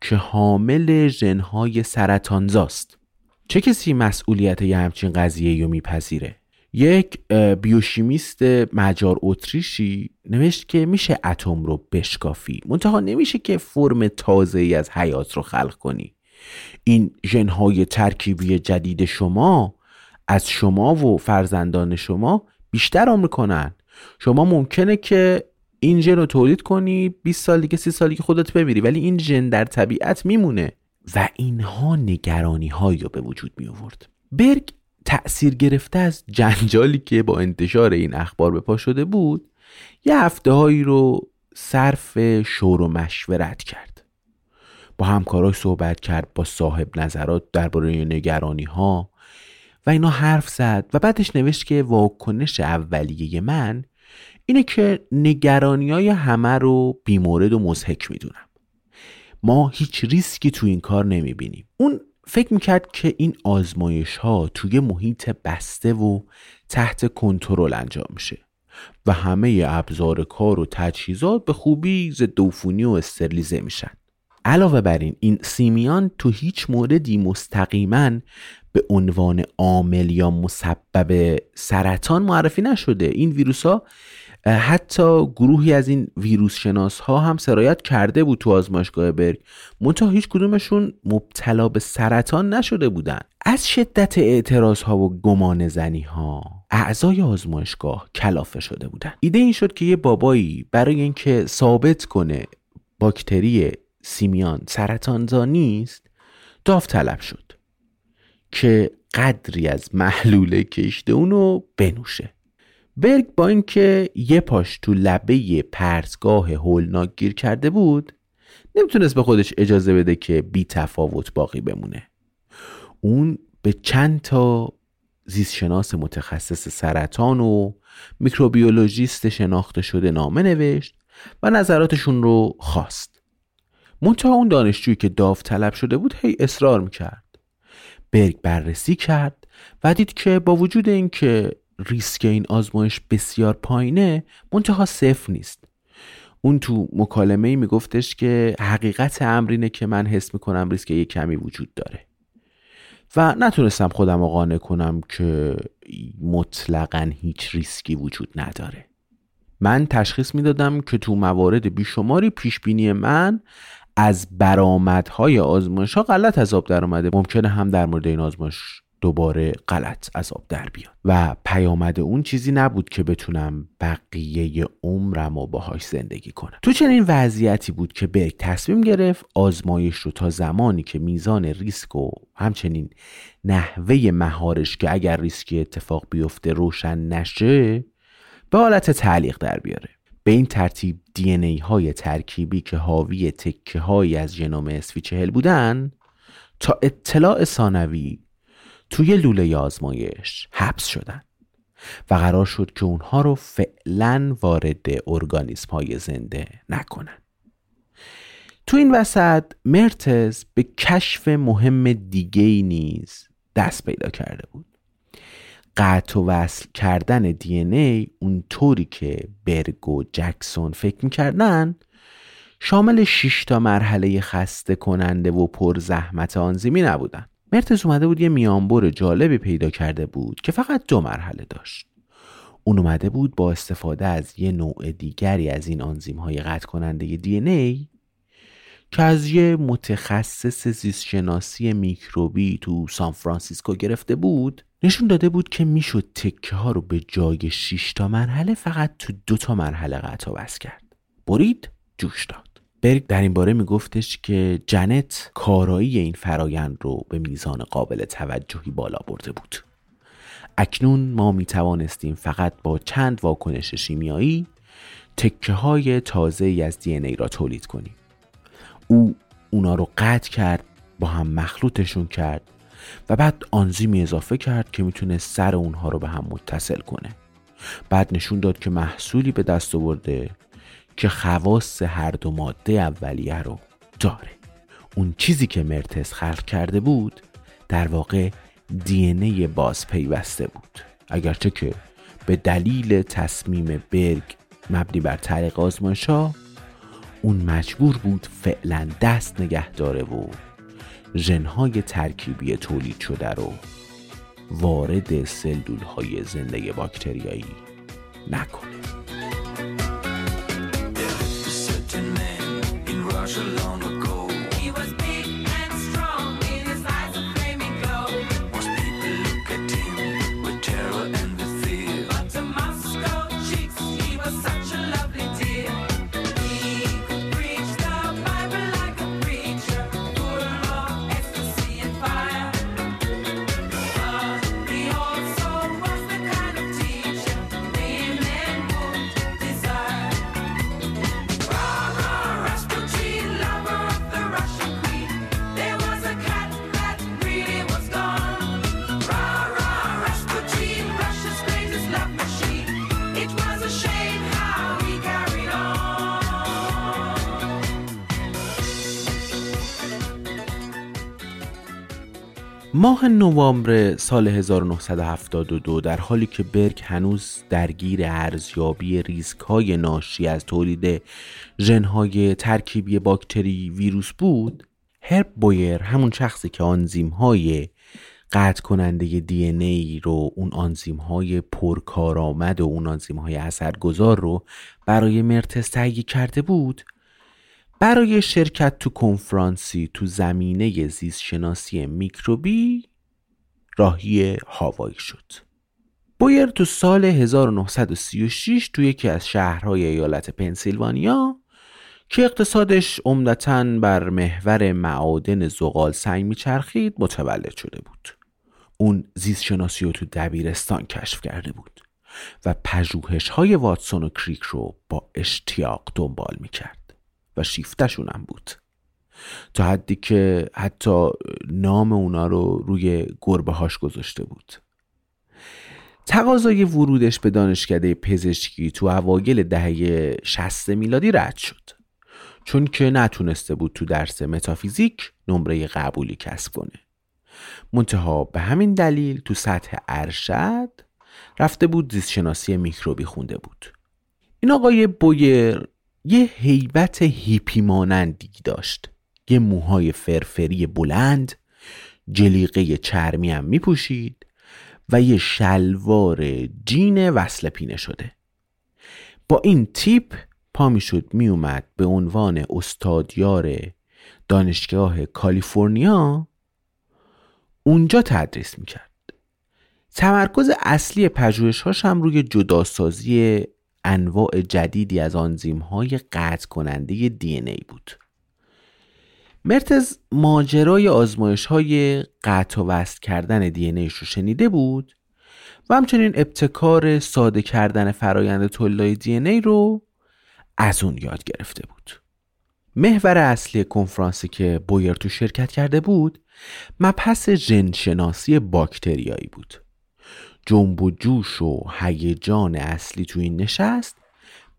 که حامل ژنهای سرطانزاست. چه کسی مسئولیت یه همچین قضیه رو میپذیره؟ یک بیوشیمیست مجار اتریشی نوشت که میشه اتم رو بشکافی. منتها نمیشه که فرم تازه ای از حیات رو خلق کنی. این ژنهای ترکیبی جدید شما از شما و فرزندان شما بیشتر عمر کنن. شما ممکنه که این ژن رو تولید کنی 20 سال دیگه 30 سال دیگه خودت بمیری ولی این ژن در طبیعت میمونه. و اینها نگرانی هایی رو به وجود می آورد برگ تأثیر گرفته از جنجالی که با انتشار این اخبار به پا شده بود یه هفته هایی رو صرف شور و مشورت کرد. با همکاراش صحبت کرد با صاحب نظرات درباره نگرانی ها و اینا حرف زد و بعدش نوشت که واکنش اولیه من اینه که نگرانی های همه رو بیمورد و مزهک می‌دونم. ما هیچ ریسکی تو این کار نمی‌بینیم. اون فکر می‌کرد که این آزمایش ها توی محیط بسته و تحت کنترل انجام میشه و همه ابزار کار و تجهیزات به خوبی ضد عفونی و استرلیزه میشن. علاوه بر این این سیمیان تو هیچ موردی مستقیما به عنوان عامل یا مسبب سرطان معرفی نشده. این ویروس ها حتی گروهی از این ویروس شناس ها هم سرایت کرده بود تو آزمایشگاه برگ. منتها هیچ کدومشون مبتلا به سرطان نشده بودن. از شدت اعتراض ها و گمان زنی ها اعضای آزمایشگاه کلافه شده بودن. ایده این شد که یه بابایی برای اینکه ثابت کنه باکتری سیمیان سرطانزا نیست داوطلب شد که قدری از محلول کشته اونو بنوشه. برگ با اینکه یه پاش تو لبه پرسگاه هولناک گیر کرده بود نمی‌تونست به خودش اجازه بده که بی تفاوت باقی بمونه. اون به چند تا زیستشناس متخصص سرطان و میکروبیولوژیست شناخته شده نامه نوشت و نظراتشون رو خواست. منتها اون دانشجویی که داوطلب شده بود هی اصرار می‌کرد. برگ بررسی کرد و دید که با وجود اینکه ریسک این آزمایش بسیار پایینه منتها صفر نیست. اون تو مکالمه ای میگفتش که حقیقت امرینه که من حس می‌کنم ریسک یه کمی وجود داره. و نتونستم خودم رو قانع کنم که مطلقا هیچ ریسکی وجود نداره. من تشخیص می‌دادم که تو موارد بیشماری پیش بینی من از برآمدهای آزمایش ها غلط از آب در اومده ممکنه هم در مورد این آزمایش دوباره غلط از آب در بیاد. و پیامد اون چیزی نبود که بتونم بقیه عمرم و باهاش زندگی کنم. تو چنین وضعیتی بود که برگ تصمیم گرفت آزمایش رو تا زمانی که میزان ریسک و همچنین نحوه مهارش که اگر ریسکی اتفاق بیفته روشن نشه به حالت تعلیق در بیاره. به این ترتیب دی ای های ترکیبی که حاوی تکه های از ژنوم اسفی چهل بودن تا اطلاع ثانوی توی لوله آزمایش حبس شدن و قرار شد که اونها رو فعلا وارد ارگانیسم های زنده نکنن. تو این وسط مرتز به کشف مهم دیگه نیز دست پیدا کرده بود. قطع و وصل کردن دی ای اونطوری که برگ و جکسون فکر می‌کردن شامل 6 تا مرحله خسته کننده و پر زحمت آنزیمی نبودن. مرتز اومده بود یه میانبر جالبی پیدا کرده بود که فقط دو مرحله داشت. اون اومده بود با استفاده از یه نوع دیگری از این آنزیم های قطع کننده دی ای که از یه متخصص زیستشناسی میکروبی تو سان فرانسیسکو گرفته بود نشون داده بود که می‌شد تکه ها رو به جای 6 تا مرحله فقط تو دو تا مرحله قطع بس کرد. برید جوش داد. برگ در این باره میگفتش که جنت کارایی این فرایند رو به میزان قابل توجهی بالا برده بود. اکنون ما می توانستیم فقط با چند واکنش شیمیایی تکه های تازه ای از دی ای را تولید کنیم. او اونا رو قطع کرد با هم مخلوطشون کرد و بعد آنزیمی اضافه کرد که می‌تونه سر اونها رو به هم متصل کنه. بعد نشون داد که محصولی به دست آورده که خواص هر دو ماده اولیه رو داره. اون چیزی که مرتز خلق کرده بود در واقع دی ای باز پیوسته بود. اگرچه که به دلیل تصمیم برگ مبنی بر طریق آزمایش ها اون مجبور بود فعلا دست نگه داره و ژنهای ترکیبی تولید شده رو وارد سلول های زنده باکتریایی نکنه. such a long ago. ماه نوامبر سال 1972 در حالی که برگ هنوز درگیر ارزیابی ریسک های ناشی از تولید ژنهای ترکیبی باکتری ویروس بود هرب بویر همون شخصی که آنزیم های قطع کننده دی ای رو اون آنزیم های پرکارآمد و اون آنزیم های اثرگذار رو برای مرتز تهیه کرده بود برای شرکت تو کنفرانسی تو زمینه زیست شناسی میکروبی راهی هاوایی شد. بویر تو سال 1936 تو یکی از شهرهای ایالت پنسیلوانیا که اقتصادش عمدتا بر محور معادن زغال سنگ میچرخید متولد شده بود. اون زیست شناسی رو تو دبیرستان کشف کرده بود و پژوهش های واتسون و کریک رو با اشتیاق دنبال می‌کرد. و شیفتشون هم بود. تا حدی که حتی نام اونا رو روی گربه هاش گذاشته بود. تقاضای ورودش به دانشکده پزشکی تو اوایل دهه 60 میلادی رد شد. چون که نتونسته بود تو درس متافیزیک نمره قبولی کسب کنه. منتها به همین دلیل تو سطح ارشد رفته بود زیستشناسی میکروبی خونده بود. این آقای بویر یه هیبت هیپی مانندی داشت. یه موهای فرفری بلند جلیقه چرمی هم می پوشید و یه شلوار جین وصل پینه شده. با این تیپ پا می شد می اومد به عنوان استادیار دانشگاه کالیفرنیا. اونجا تدریس می کرد تمرکز اصلی پژوهش‌هاش هم روی جداسازی انواع جدیدی از آنزیم های قطع کننده دی ای بود. مرتز ماجرای آزمایش های قطع و وصل کردن دی ای رو شنیده بود و همچنین ابتکار ساده کردن فرایند تولید دی ای رو از اون یاد گرفته بود. محور اصلی کنفرانسی که بویر تو شرکت کرده بود مبحث ژنشناسی باکتریایی بود. جنب و جوش و هیجان اصلی تو این نشست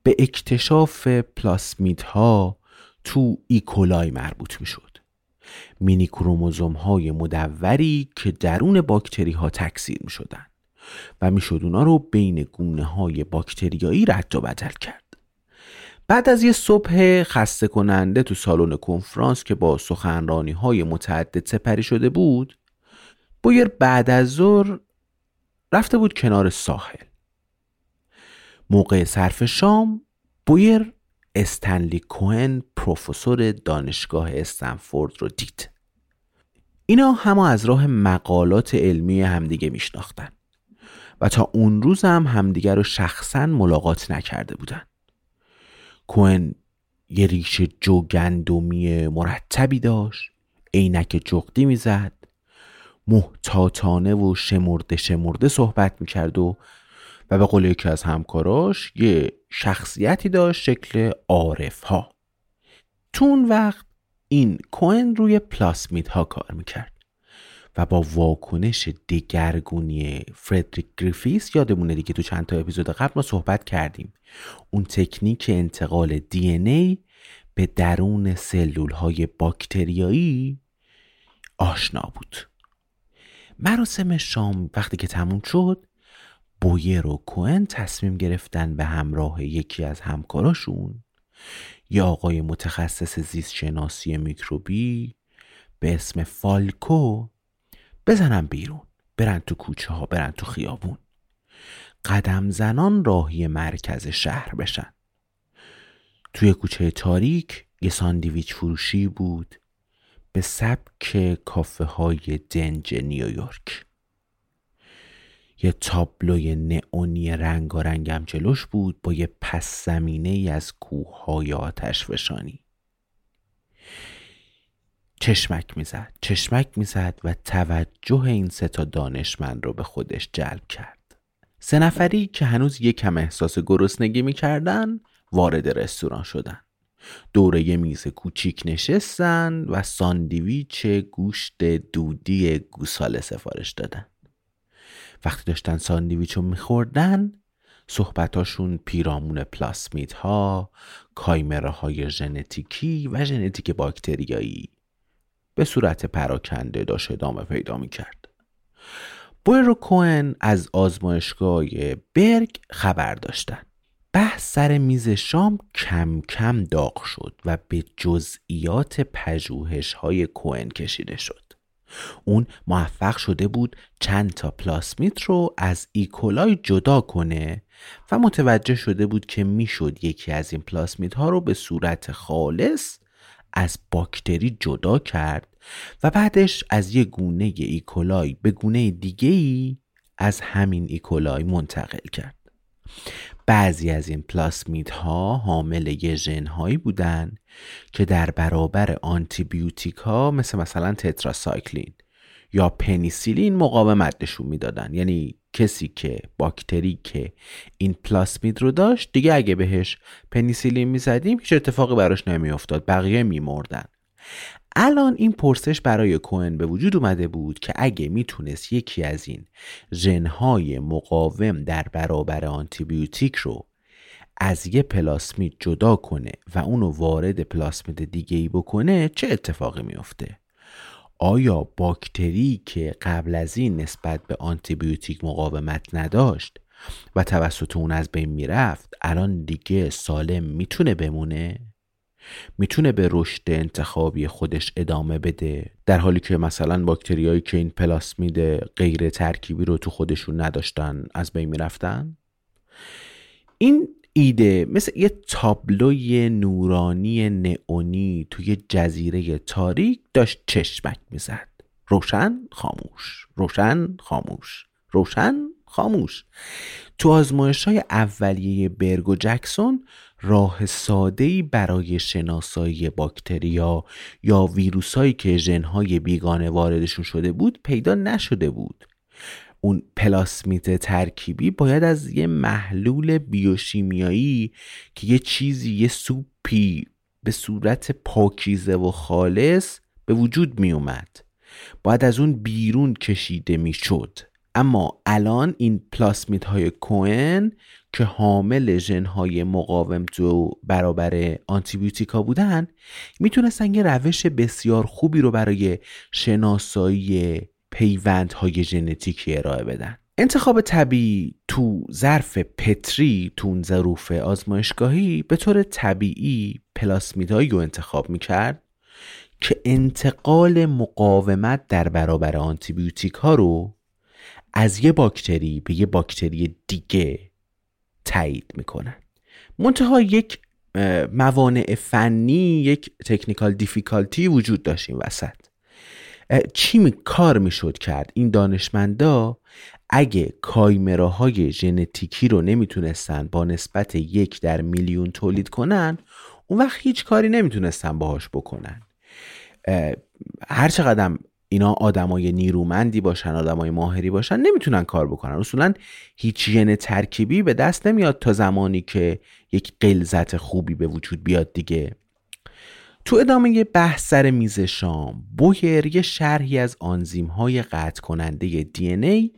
به اکتشاف پلاسمیدها تو ایکولای مربوط می شد مینی کروموزوم های مدوری که درون باکتری ها تکثیر می شدن و می شد اونا رو بین گونه های باکتریایی رد و بدل کرد. بعد از یه صبح خسته کننده تو سالن کنفرانس که با سخنرانی های متعدد سپری شده بود بویر بعد از ظهر رفته بود کنار ساحل. موقع صرف شام بویر استنلی کوهن پروفسور دانشگاه استنفورد رو دید. اینا همه از راه مقالات علمی همدیگه میشناختن و تا اون روز هم همدیگه رو شخصا ملاقات نکرده بودن. کوهن یه ریش جو گندمی مرتبی داشت عینک جغدی می‌زد. محتاطانه و شمرده شمرده صحبت می‌کرد و و به قول یکی از همکاراش یه شخصیتی داشت شکل عارف ها تو اون وقت این کوین روی پلاسمید ها کار می‌کرد و با واکنش دگرگونی فردریک گریفیس یادمونه دیگه تو چند تا اپیزود قبل ما صحبت کردیم. اون تکنیک انتقال دی ای به درون سلول های باکتریایی آشنا بود. مراسم شام وقتی که تموم شد بویر و کوئن تصمیم گرفتن به همراه یکی از همکاراشون یا آقای متخصص زیست شناسی میکروبی به اسم فالکو بزنن بیرون برن تو کوچه ها برن تو خیابون. قدم زنان راهی مرکز شهر بشن. توی کوچه تاریک یه ساندیویچ فروشی بود. به سبک کافه های دنج نیویورک. یه تابلوی نئونی رنگارنگم جلوش بود با یه پس زمینه ای از کوه های آتش فشانی چشمک می‌زد چشمک می‌زد و توجه این سه تا دانشمند رو به خودش جلب کرد. سه نفری که هنوز یکم احساس گرسنگی می‌کردن وارد رستوران شدن. دوره یه میز کوچیک نشستن و ساندویچ گوشت دودی گوساله سفارش دادن. وقتی داشتن ساندویچ رو میخوردن صحبتاشون پیرامون پلاسمید ها کایمره های ژنتیکی و ژنتیک باکتریایی به صورت پراکنده داشت ادامه پیدا می‌کرد. و کوهن از آزمایشگاه برگ خبر داشتن. بحث سر میز شام کم کم داغ شد و به جزئیات پژوهش های کوهن کشیده شد. اون موفق شده بود چند تا پلاسمیت رو از ایکولای جدا کنه و متوجه شده بود که می‌شد یکی از این پلاسمیت ها رو به صورت خالص از باکتری جدا کرد و بعدش از یک گونه ایکولای به گونه دیگه ای از همین ایکولای منتقل کرد. بعضی از این پلاسمید ها حامل یه ژن هایی بودن که در برابر آنتیبیوتیک ها مثل مثلا تتراسایکلین یا پنیسیلین مقاومت نشون می‌دادن. یعنی کسی که باکتری که این پلاسمید رو داشت دیگه اگه بهش پنیسیلین می‌زدیم هیچ اتفاقی براش نمیافتاد بقیه میمردن. الان این پرسش برای کوهن به وجود اومده بود که اگه می‌تونست یکی از این ژنهای مقاوم در برابر آنتیبیوتیک رو از یه پلاسمید جدا کنه و اونو وارد پلاسمید دیگه ای بکنه چه اتفاقی میافته؟ آیا باکتری که قبل از این نسبت به آنتیبیوتیک مقاومت نداشت و توسط اون از بین می‌رفت الان دیگه سالم می‌تونه بمونه؟ می‌تونه به رشد انتخابی خودش ادامه بده. در حالی که مثلا باکتریایی که این پلاسمید غیر ترکیبی رو تو خودشون نداشتن از بین می‌رفتن؟ این ایده مثل یه تابلوی نورانی نئونی توی جزیره تاریک داشت چشمک می‌زد. روشن خاموش. روشن خاموش. روشن خاموش. تو آزمایش های اولیه برگ و جکسون راه ساده‌ای برای شناسایی باکتریا یا ویروسهایی که ژنهای بیگانه واردشون شده بود پیدا نشده بود. اون پلاسمیت ترکیبی باید از یه محلول بیوشیمیایی که یه چیزی یه سوپی به صورت پاکیزه و خالص به وجود می اومد باید از اون بیرون کشیده می اما الان این پلاسمیت های کوئن که حامل ژن های مقاوم تو برابر آنتیبیوتیکا بودن می‌تونستن یه روش بسیار خوبی رو برای شناسایی پیوندهای ژنتیکی ارائه بدن. انتخاب طبیعی تو ظرف پتری تو ظروف آزمایشگاهی به طور طبیعی پلاسمیدهایی رو انتخاب می‌کرد که انتقال مقاومت در برابر آنتیبیوتیک ها رو از یه باکتری به یه باکتری دیگه تایید می‌کنن منتها یک موانع فنی یک تکنیکال دیفیکالتی وجود داشت این وسط. چی می کار می‌شد کرد این دانشمندا؟ اگه کایمراهای ژنتیکی رو نمی‌تونستن با نسبت یک در میلیون تولید کنن اون وقت هیچ کاری نمی‌تونستن باهاش بکنن. هر چقدر اینا آدمای نیرومندی باشن آدمای ماهری باشن نمی‌تونن کار بکنن. اصولا هیچ ژن ترکیبی به دست نمیاد تا زمانی که یک قلزت خوبی به وجود بیاد دیگه. تو ادامه بحث سر میز شام. بویر یه شرحی از آنزیم های قطع کننده دی ای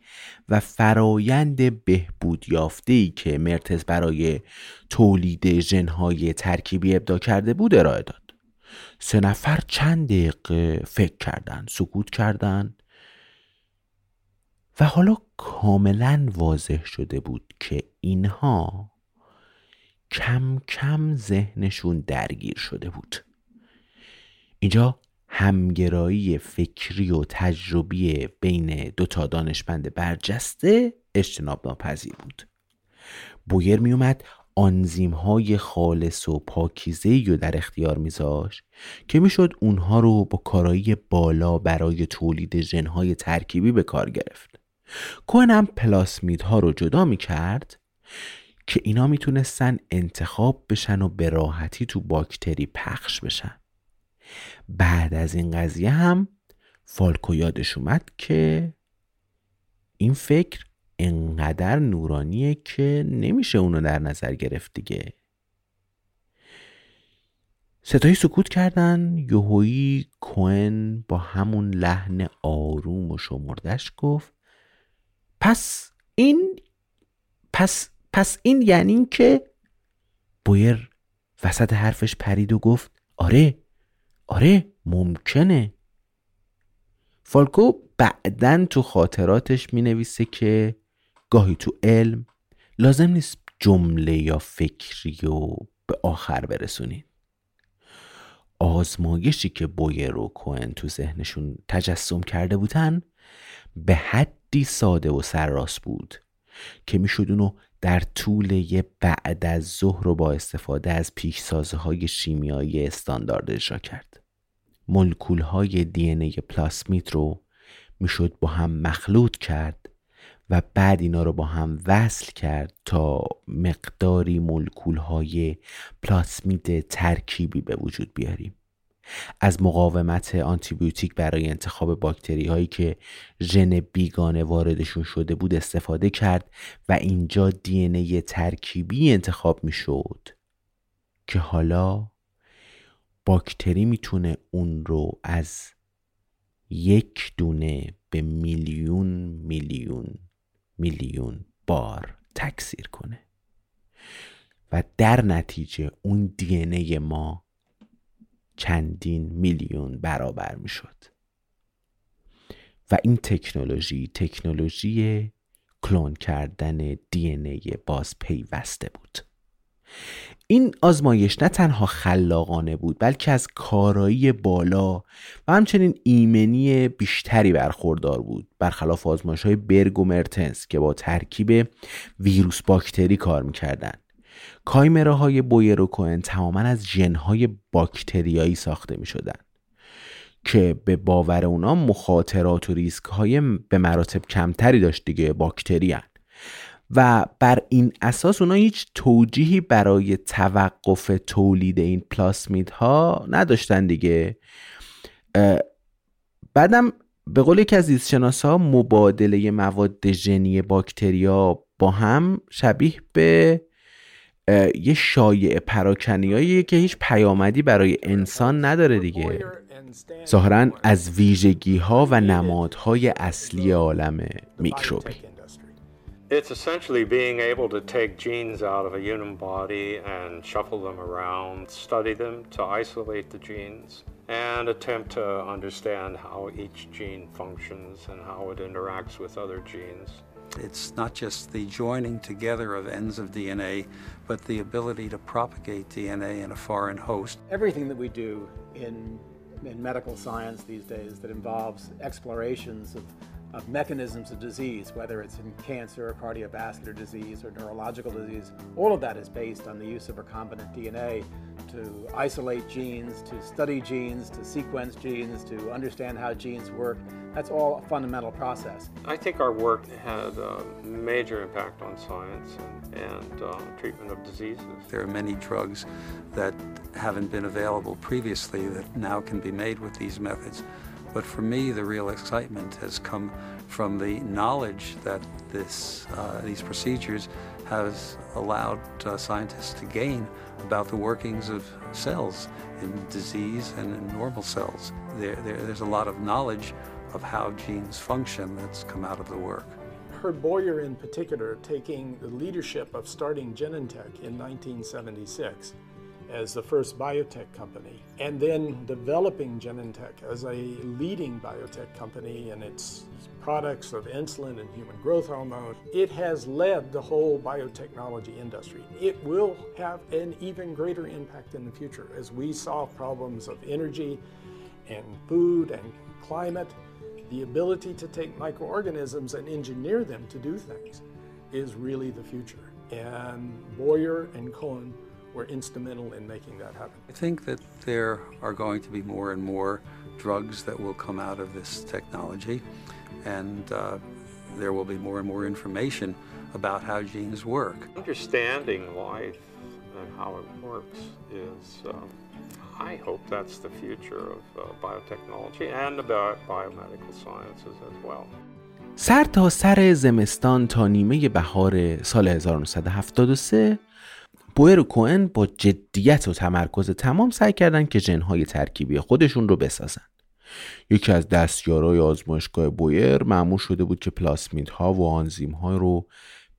و فرایند بهبود یافته که مرتز برای تولید ژنهای ترکیبی ابدا کرده بود ارائه داد. سه نفر چند دقیقه فکر کردن سکوت کردن و حالا کاملا واضح شده بود که اینها کم کم ذهنشون درگیر شده بود. اینجا همگرایی فکری و تجربی بین دوتا دانشمند برجسته اجتناب ناپذیر بود. بویر می اومد آنزیم های خالص و پاکیزه رو در اختیار میذاش که می‌شد اونها رو با کارایی بالا برای تولید ژنهای ترکیبی به کار گرفت. کوهن هم پلاسمیدها رو جدا می‌کرد که اینا می‌تونستن انتخاب بشن و به راحتی تو باکتری پخش بشن. بعد از این قضیه هم فالکو یادش اومد که این فکر انقدر نورانیه که نمیشه اونو در نظر گرفت دیگه. ستایی سکوت کردن یوهویی کوئن با همون لحن آروم و شمردش گفت پس این پس پس این یعنی که بویر وسط حرفش پرید و گفت آره آره ممکنه. فالکو بعدا تو خاطراتش می نویسه که گاهی تو علم لازم نیست جمله یا فکری رو به آخر برسونید آزمایشی که بویر و کوهن تو ذهنشون تجسم کرده بودن به حدی ساده و سرراست بود که می‌شد اونو در طول یه بعد از ظهر رو با استفاده از پیشسازه های شیمیایی استاندارد اجرا کرد ملکول های دی پلاسمیت رو می‌شد با هم مخلوط کرد و بعد اینا رو با هم وصل کرد تا مقداری ملکول های پلاسمید ترکیبی به وجود بیاریم. از مقاومت آنتیبیوتیک برای انتخاب باکتری هایی که ژن بیگانه واردشون شده بود استفاده کرد و اینجا دی ای ترکیبی انتخاب می شد که حالا باکتری می‌تونه اون رو از یک دونه به میلیون میلیون میلیون بار تکثیر کنه. و در نتیجه اون دی ما چندین میلیون برابر می‌شد. و این تکنولوژی تکنولوژی کلون کردن دی باز پیوسته بود. این آزمایش نه تنها خلاقانه بود بلکه از کارایی بالا و همچنین ایمنی بیشتری برخوردار بود برخلاف آزمایش های برگ و مرتنس که با ترکیب ویروس باکتری کار می‌کردن کایمره های بویر و کوهن تماما از ژنهای باکتریایی ساخته می شدن که به باور اونا مخاطرات و ریسک های به مراتب کمتری داشت دیگه باکتری هن. و بر این اساس اونا هیچ توجیهی برای توقف تولید این پلاسمید ها نداشتن دیگه. بعدم به قول یکی از مبادله مواد ژنی باکتریا با هم شبیه به یه شایع پراکنیایی که هیچ پیامدی برای انسان نداره دیگه. ظاهرا از ویژگی ها و نمادهای اصلی عالم میکروبی. It's essentially being able to take genes out of a human body and shuffle them around, study them to isolate the genes, and attempt to understand how each gene functions and how it interacts with other genes. It's not just the joining together of ends of DNA, but the ability to propagate DNA in a foreign host. Everything that we do in, in medical science these days that involves explorations of of mechanisms of disease, whether it's in cancer, or cardiovascular disease, or neurological disease. All of that is based on the use of recombinant DNA to isolate genes, to study genes, to sequence genes, to understand how genes work. That's all a fundamental process. I think our work had a major impact on science and, and uh, treatment of diseases. There are many drugs that haven't been available previously that now can be made with these methods. But for me, the real excitement has come from the knowledge that this, uh, these procedures has allowed uh, scientists to gain about the workings of cells in disease and in normal cells. There, there, there's a lot of knowledge of how genes function that's come out of the work. Heard Boyer in particular taking the leadership of starting Genentech in 1976 as the first biotech company, and then developing Genentech as a leading biotech company in its products of insulin and human growth hormone. It has led the whole biotechnology industry. It will have an even greater impact in the future as we solve problems of energy and food and climate. The ability to take microorganisms and engineer them to do things is really the future. And Boyer and Cohen were instrumental in making that happen. I think that there are going to be more and more drugs that will come out of this technology, and uh, there will be more and more information about how genes work. Understanding life and how it works is, um, I hope that's the future of uh, biotechnology and about biomedical sciences as well. سر تا سر زمستان تا نیمه بهار سال 1973 بویر و کوئن با جدیت و تمرکز تمام سعی کردن که جنهای ترکیبی خودشون رو بسازن. یکی از دستیارای آزمایشگاه بویر معمول شده بود که پلاسمیدها و آنزیمها رو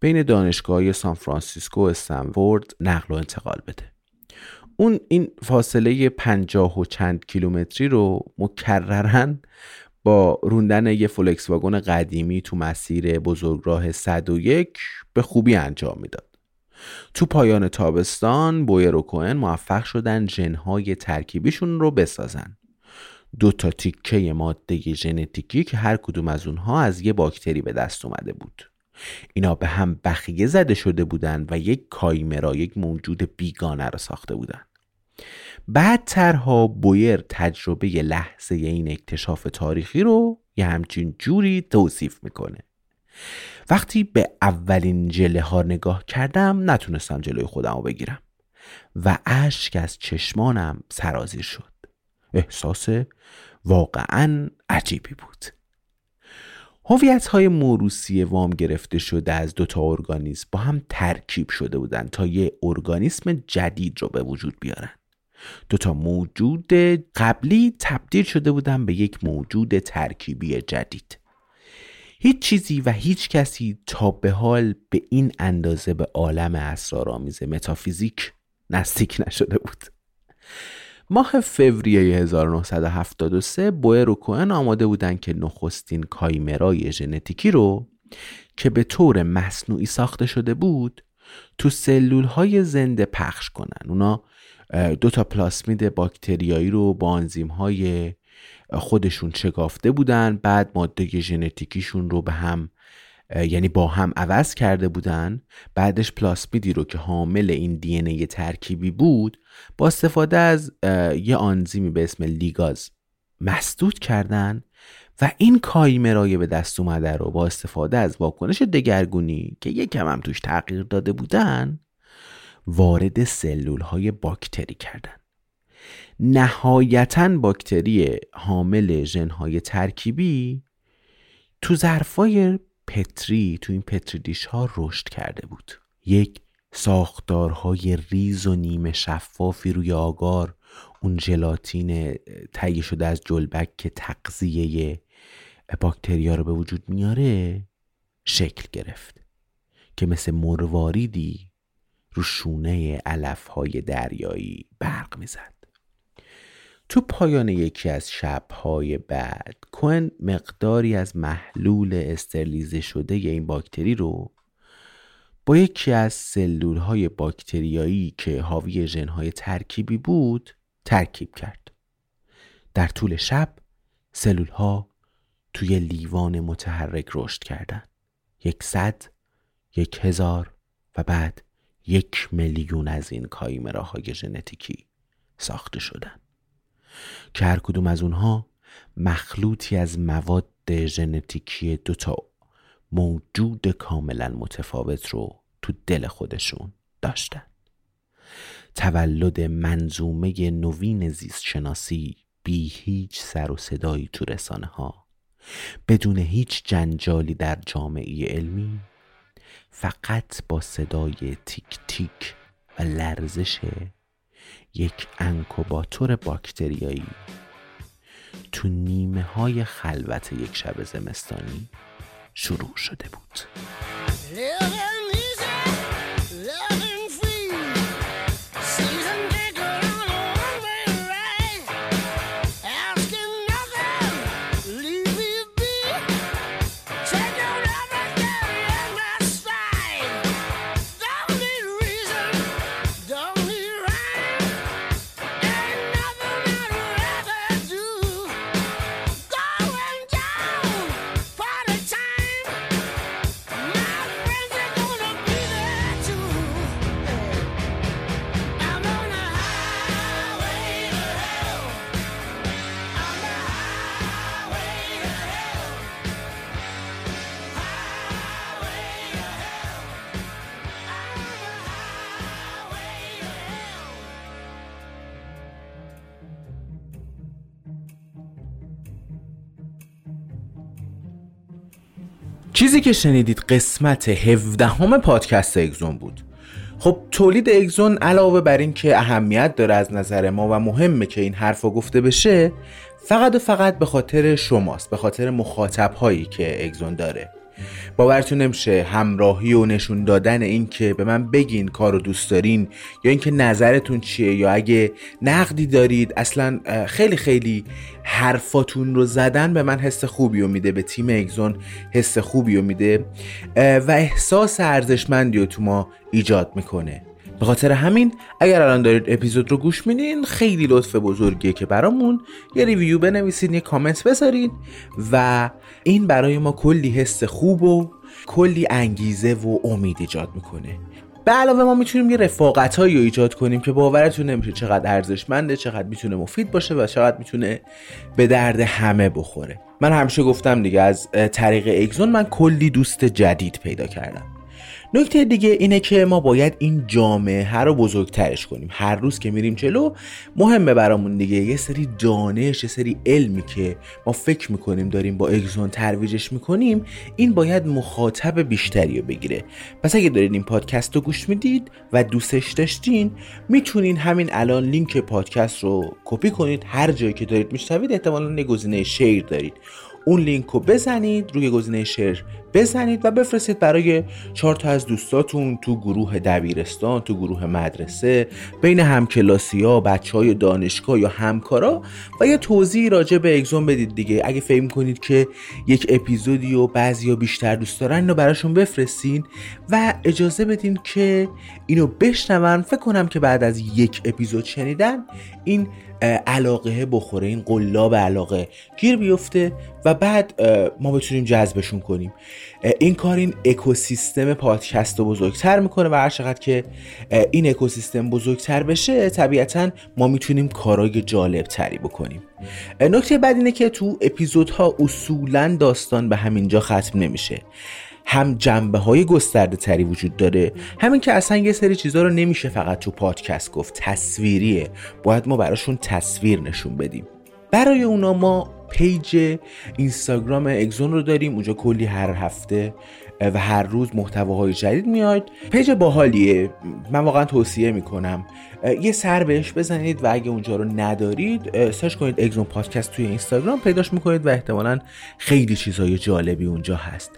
بین دانشگاه سان فرانسیسکو و استنفورد نقل و انتقال بده. اون این فاصله پنجاه و چند کیلومتری رو مکررا با روندن یه فولکس واگن قدیمی تو مسیر بزرگراه 101 به خوبی انجام می‌داد. تو پایان تابستان بویر و کوهن موفق شدن ژنهای ترکیبیشون رو بسازن. دو تا تیکه ماده ژنتیکی که هر کدوم از اونها از یه باکتری به دست اومده بود. اینا به هم بخیه زده شده بودن و یک کایمرا یک موجود بیگانه رو ساخته بودن. بعدترها بویر تجربه لحظه این اکتشاف تاریخی رو یه همچین جوری توصیف می‌کنه. وقتی به اولین جله ها نگاه کردم نتونستم جلوی خودم رو بگیرم و اشک از چشمانم سرازیر شد. احساس واقعا عجیبی بود. هویت های موروسی وام گرفته شده از دوتا ارگانیسم با هم ترکیب شده بودند تا یه ارگانیسم جدید رو به وجود بیارن. دوتا موجود قبلی تبدیل شده بودن به یک موجود ترکیبی جدید. هیچ چیزی و هیچ کسی تا به حال به این اندازه به عالم اسرارآمیز متافیزیک نزدیک نشده بود. ماه فوریه 1973 بوئر و کوهن آماده بودند که نخستین کایمرای ژنتیکی رو که به طور مصنوعی ساخته شده بود تو سلول های زنده پخش کنن. اونا دو تا پلاسمید باکتریایی رو با انزیم های خودشون شکافته بودن بعد ماده ژنتیکیشون رو به هم یعنی با هم عوض کرده بودن. بعدش پلاسمیدی رو که حامل این دی ای ترکیبی بود با استفاده از یه آنزیمی به اسم لیگاز مسدود کردن و این کایمرای به دست اومده رو با استفاده از واکنش دگرگونی که یکم هم توش تغییر داده بودن وارد سلول های باکتری کردن. نهایتا باکتری حامل ژنهای ترکیبی تو ظرفای پتری تو این پتری دیش ها رشد کرده بود. یک ساختارهای ریز و نیمه شفافی روی آگار اون ژلاتین تهیه شده از جلبک که تغذیه باکتریا رو به وجود میاره شکل گرفت که مثل مرواریدی رو شونه علف های دریایی برق می‌زد. تو پایان یکی از شبهای بعد کوهن مقداری از محلول استرلیزه شده این باکتری رو با یکی از سلول های باکتریایی که حاوی ژنهای ترکیبی بود ترکیب کرد. در طول شب سلول ها توی لیوان متحرک رشد کردند. یکصد یک هزار و بعد یک میلیون از این کایمراهای ژنتیکی ساخته شدند. که هر کدوم از اونها مخلوطی از مواد ژنتیکی دوتا موجود کاملا متفاوت رو تو دل خودشون داشتن. تولد منظومه نوین زیست شناسی بی هیچ سر و صدایی تو رسانه ها بدون هیچ جنجالی در جامعه علمی فقط با صدای تیک تیک و لرزش یک انکوباتور باکتریایی. تو نیمه های خلوت یک شب زمستانی شروع شده بود. چیزی که شنیدید قسمت 17 همه پادکست اگزون بود. خب تولید اگزون علاوه بر این که اهمیت داره از نظر ما و مهمه که این حرف گفته بشه فقط و فقط به خاطر شماست به خاطر مخاطب هایی که اگزون داره. باورتون نمیشه همراهی و نشون دادن این که به من بگین کار رو دوست دارین یا اینکه نظرتون چیه یا اگه نقدی دارید اصلا خیلی خیلی حرفاتون رو زدن به من حس خوبی رو میده به تیم اگزون حس خوبی رو میده و احساس ارزشمندی رو تو ما ایجاد می‌کنه. به خاطر همین اگر الان دارید اپیزود رو گوش میدین خیلی لطف بزرگیه که برامون یه ریویو بنویسین یه کامنت بذارین و این برای ما کلی حس خوب و کلی انگیزه و امید ایجاد می‌کنه. به علاوه ما می‌تونیم یه رفاقت هایی رو ایجاد کنیم که باورتون نمیشه چقدر ارزشمنده چقدر می‌تونه مفید باشه و چقدر می‌تونه به درد همه بخوره. من همیشه گفتم دیگه از طریق اگزون من کلی دوست جدید پیدا کردم. نکته دیگه اینه که ما باید این جامعه رو بزرگترش کنیم. هر روز که میریم جلو مهمه برامون دیگه. یه سری دانش یه سری علمی که ما فکر می‌کنیم داریم با اگزون ترویجش می‌کنیم این باید مخاطب بیشتری رو بگیره. پس اگه دارید این پادکست رو گوش می‌دید و دوستش داشتین می‌تونین همین الان لینک پادکست رو کپی کنید. هر جایی که دارید میشنوید احتمالا گزینه شیر دارید. اون لینک رو بزنید روی گزینه شیر بزنید و بفرستید برای چهار تا از دوستاتون تو گروه دبیرستان تو گروه مدرسه بین همکلاسی ها بچه های دانشگاه یا همکارا و یه توضیح راجع به اگزون بدید دیگه. اگه فهم کنید که یک اپیزودی و بعضی ها بیشتر دوست دارن اینو براشون بفرستین و اجازه بدین که اینو بشنون. فکر کنم که بعد از یک اپیزود شنیدن این علاقه بخوره این قلاب علاقه گیر بیفته و بعد ما بتونیم جذبشون کنیم. این کار این اکوسیستم پادکست رو بزرگتر می‌کنه و هر چقدر که این اکوسیستم بزرگتر بشه طبیعتا ما می‌تونیم کارای جالب تری بکنیم نکته بعد اینه که تو اپیزودها اصولا داستان به همینجا ختم نمیشه. هم جنبه های گسترده تری وجود داره همین که اصلا یه سری چیزها رو نمیشه فقط تو پادکست گفت تصویریه. باید ما براشون تصویر نشون بدیم. برای اونا ما page اینستاگرام اگزون رو داریم. اونجا کلی هر هفته و هر روز محتواهای جدید میاد. page باحالیه. من واقعا توصیه می‌کنم. یه سر بهش بزنید و اگه اونجا رو ندارید search کنید اگزون پادکست توی اینستاگرام پیداش می‌کنید و احتمالا خیلی چیزای جالبی اونجا هست.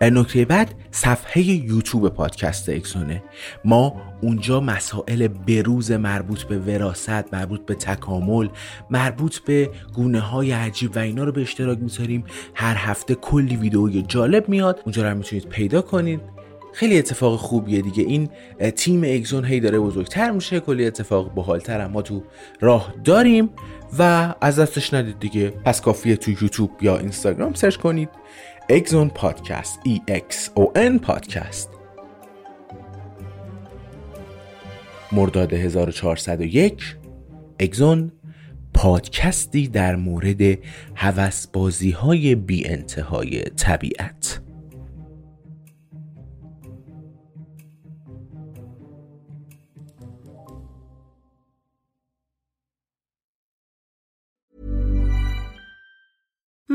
نکته بعد صفحه یوتیوب پادکست اگزونه. ما اونجا مسائل بروز مربوط به وراست مربوط به تکامل مربوط به گونه های عجیب و اینا رو به اشتراک می‌ذاریم. هر هفته کلی ویدئوی جالب میاد. اونجا رو می‌تونید پیدا کنید. خیلی اتفاق خوبیه دیگه. این تیم اگزون هی داره بزرگتر میشه. کلی اتفاق باحالتر هم ما تو راه داریم و از دستش ندید دیگه. پس کافیه تو یوتیوب یا اینستاگرام سرچ کنید. اگزون پادکست E X O N پادکست. مرداد 1401 اگزون پادکستی در مورد هوسبازی های بی انتهای طبیعت.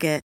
Target.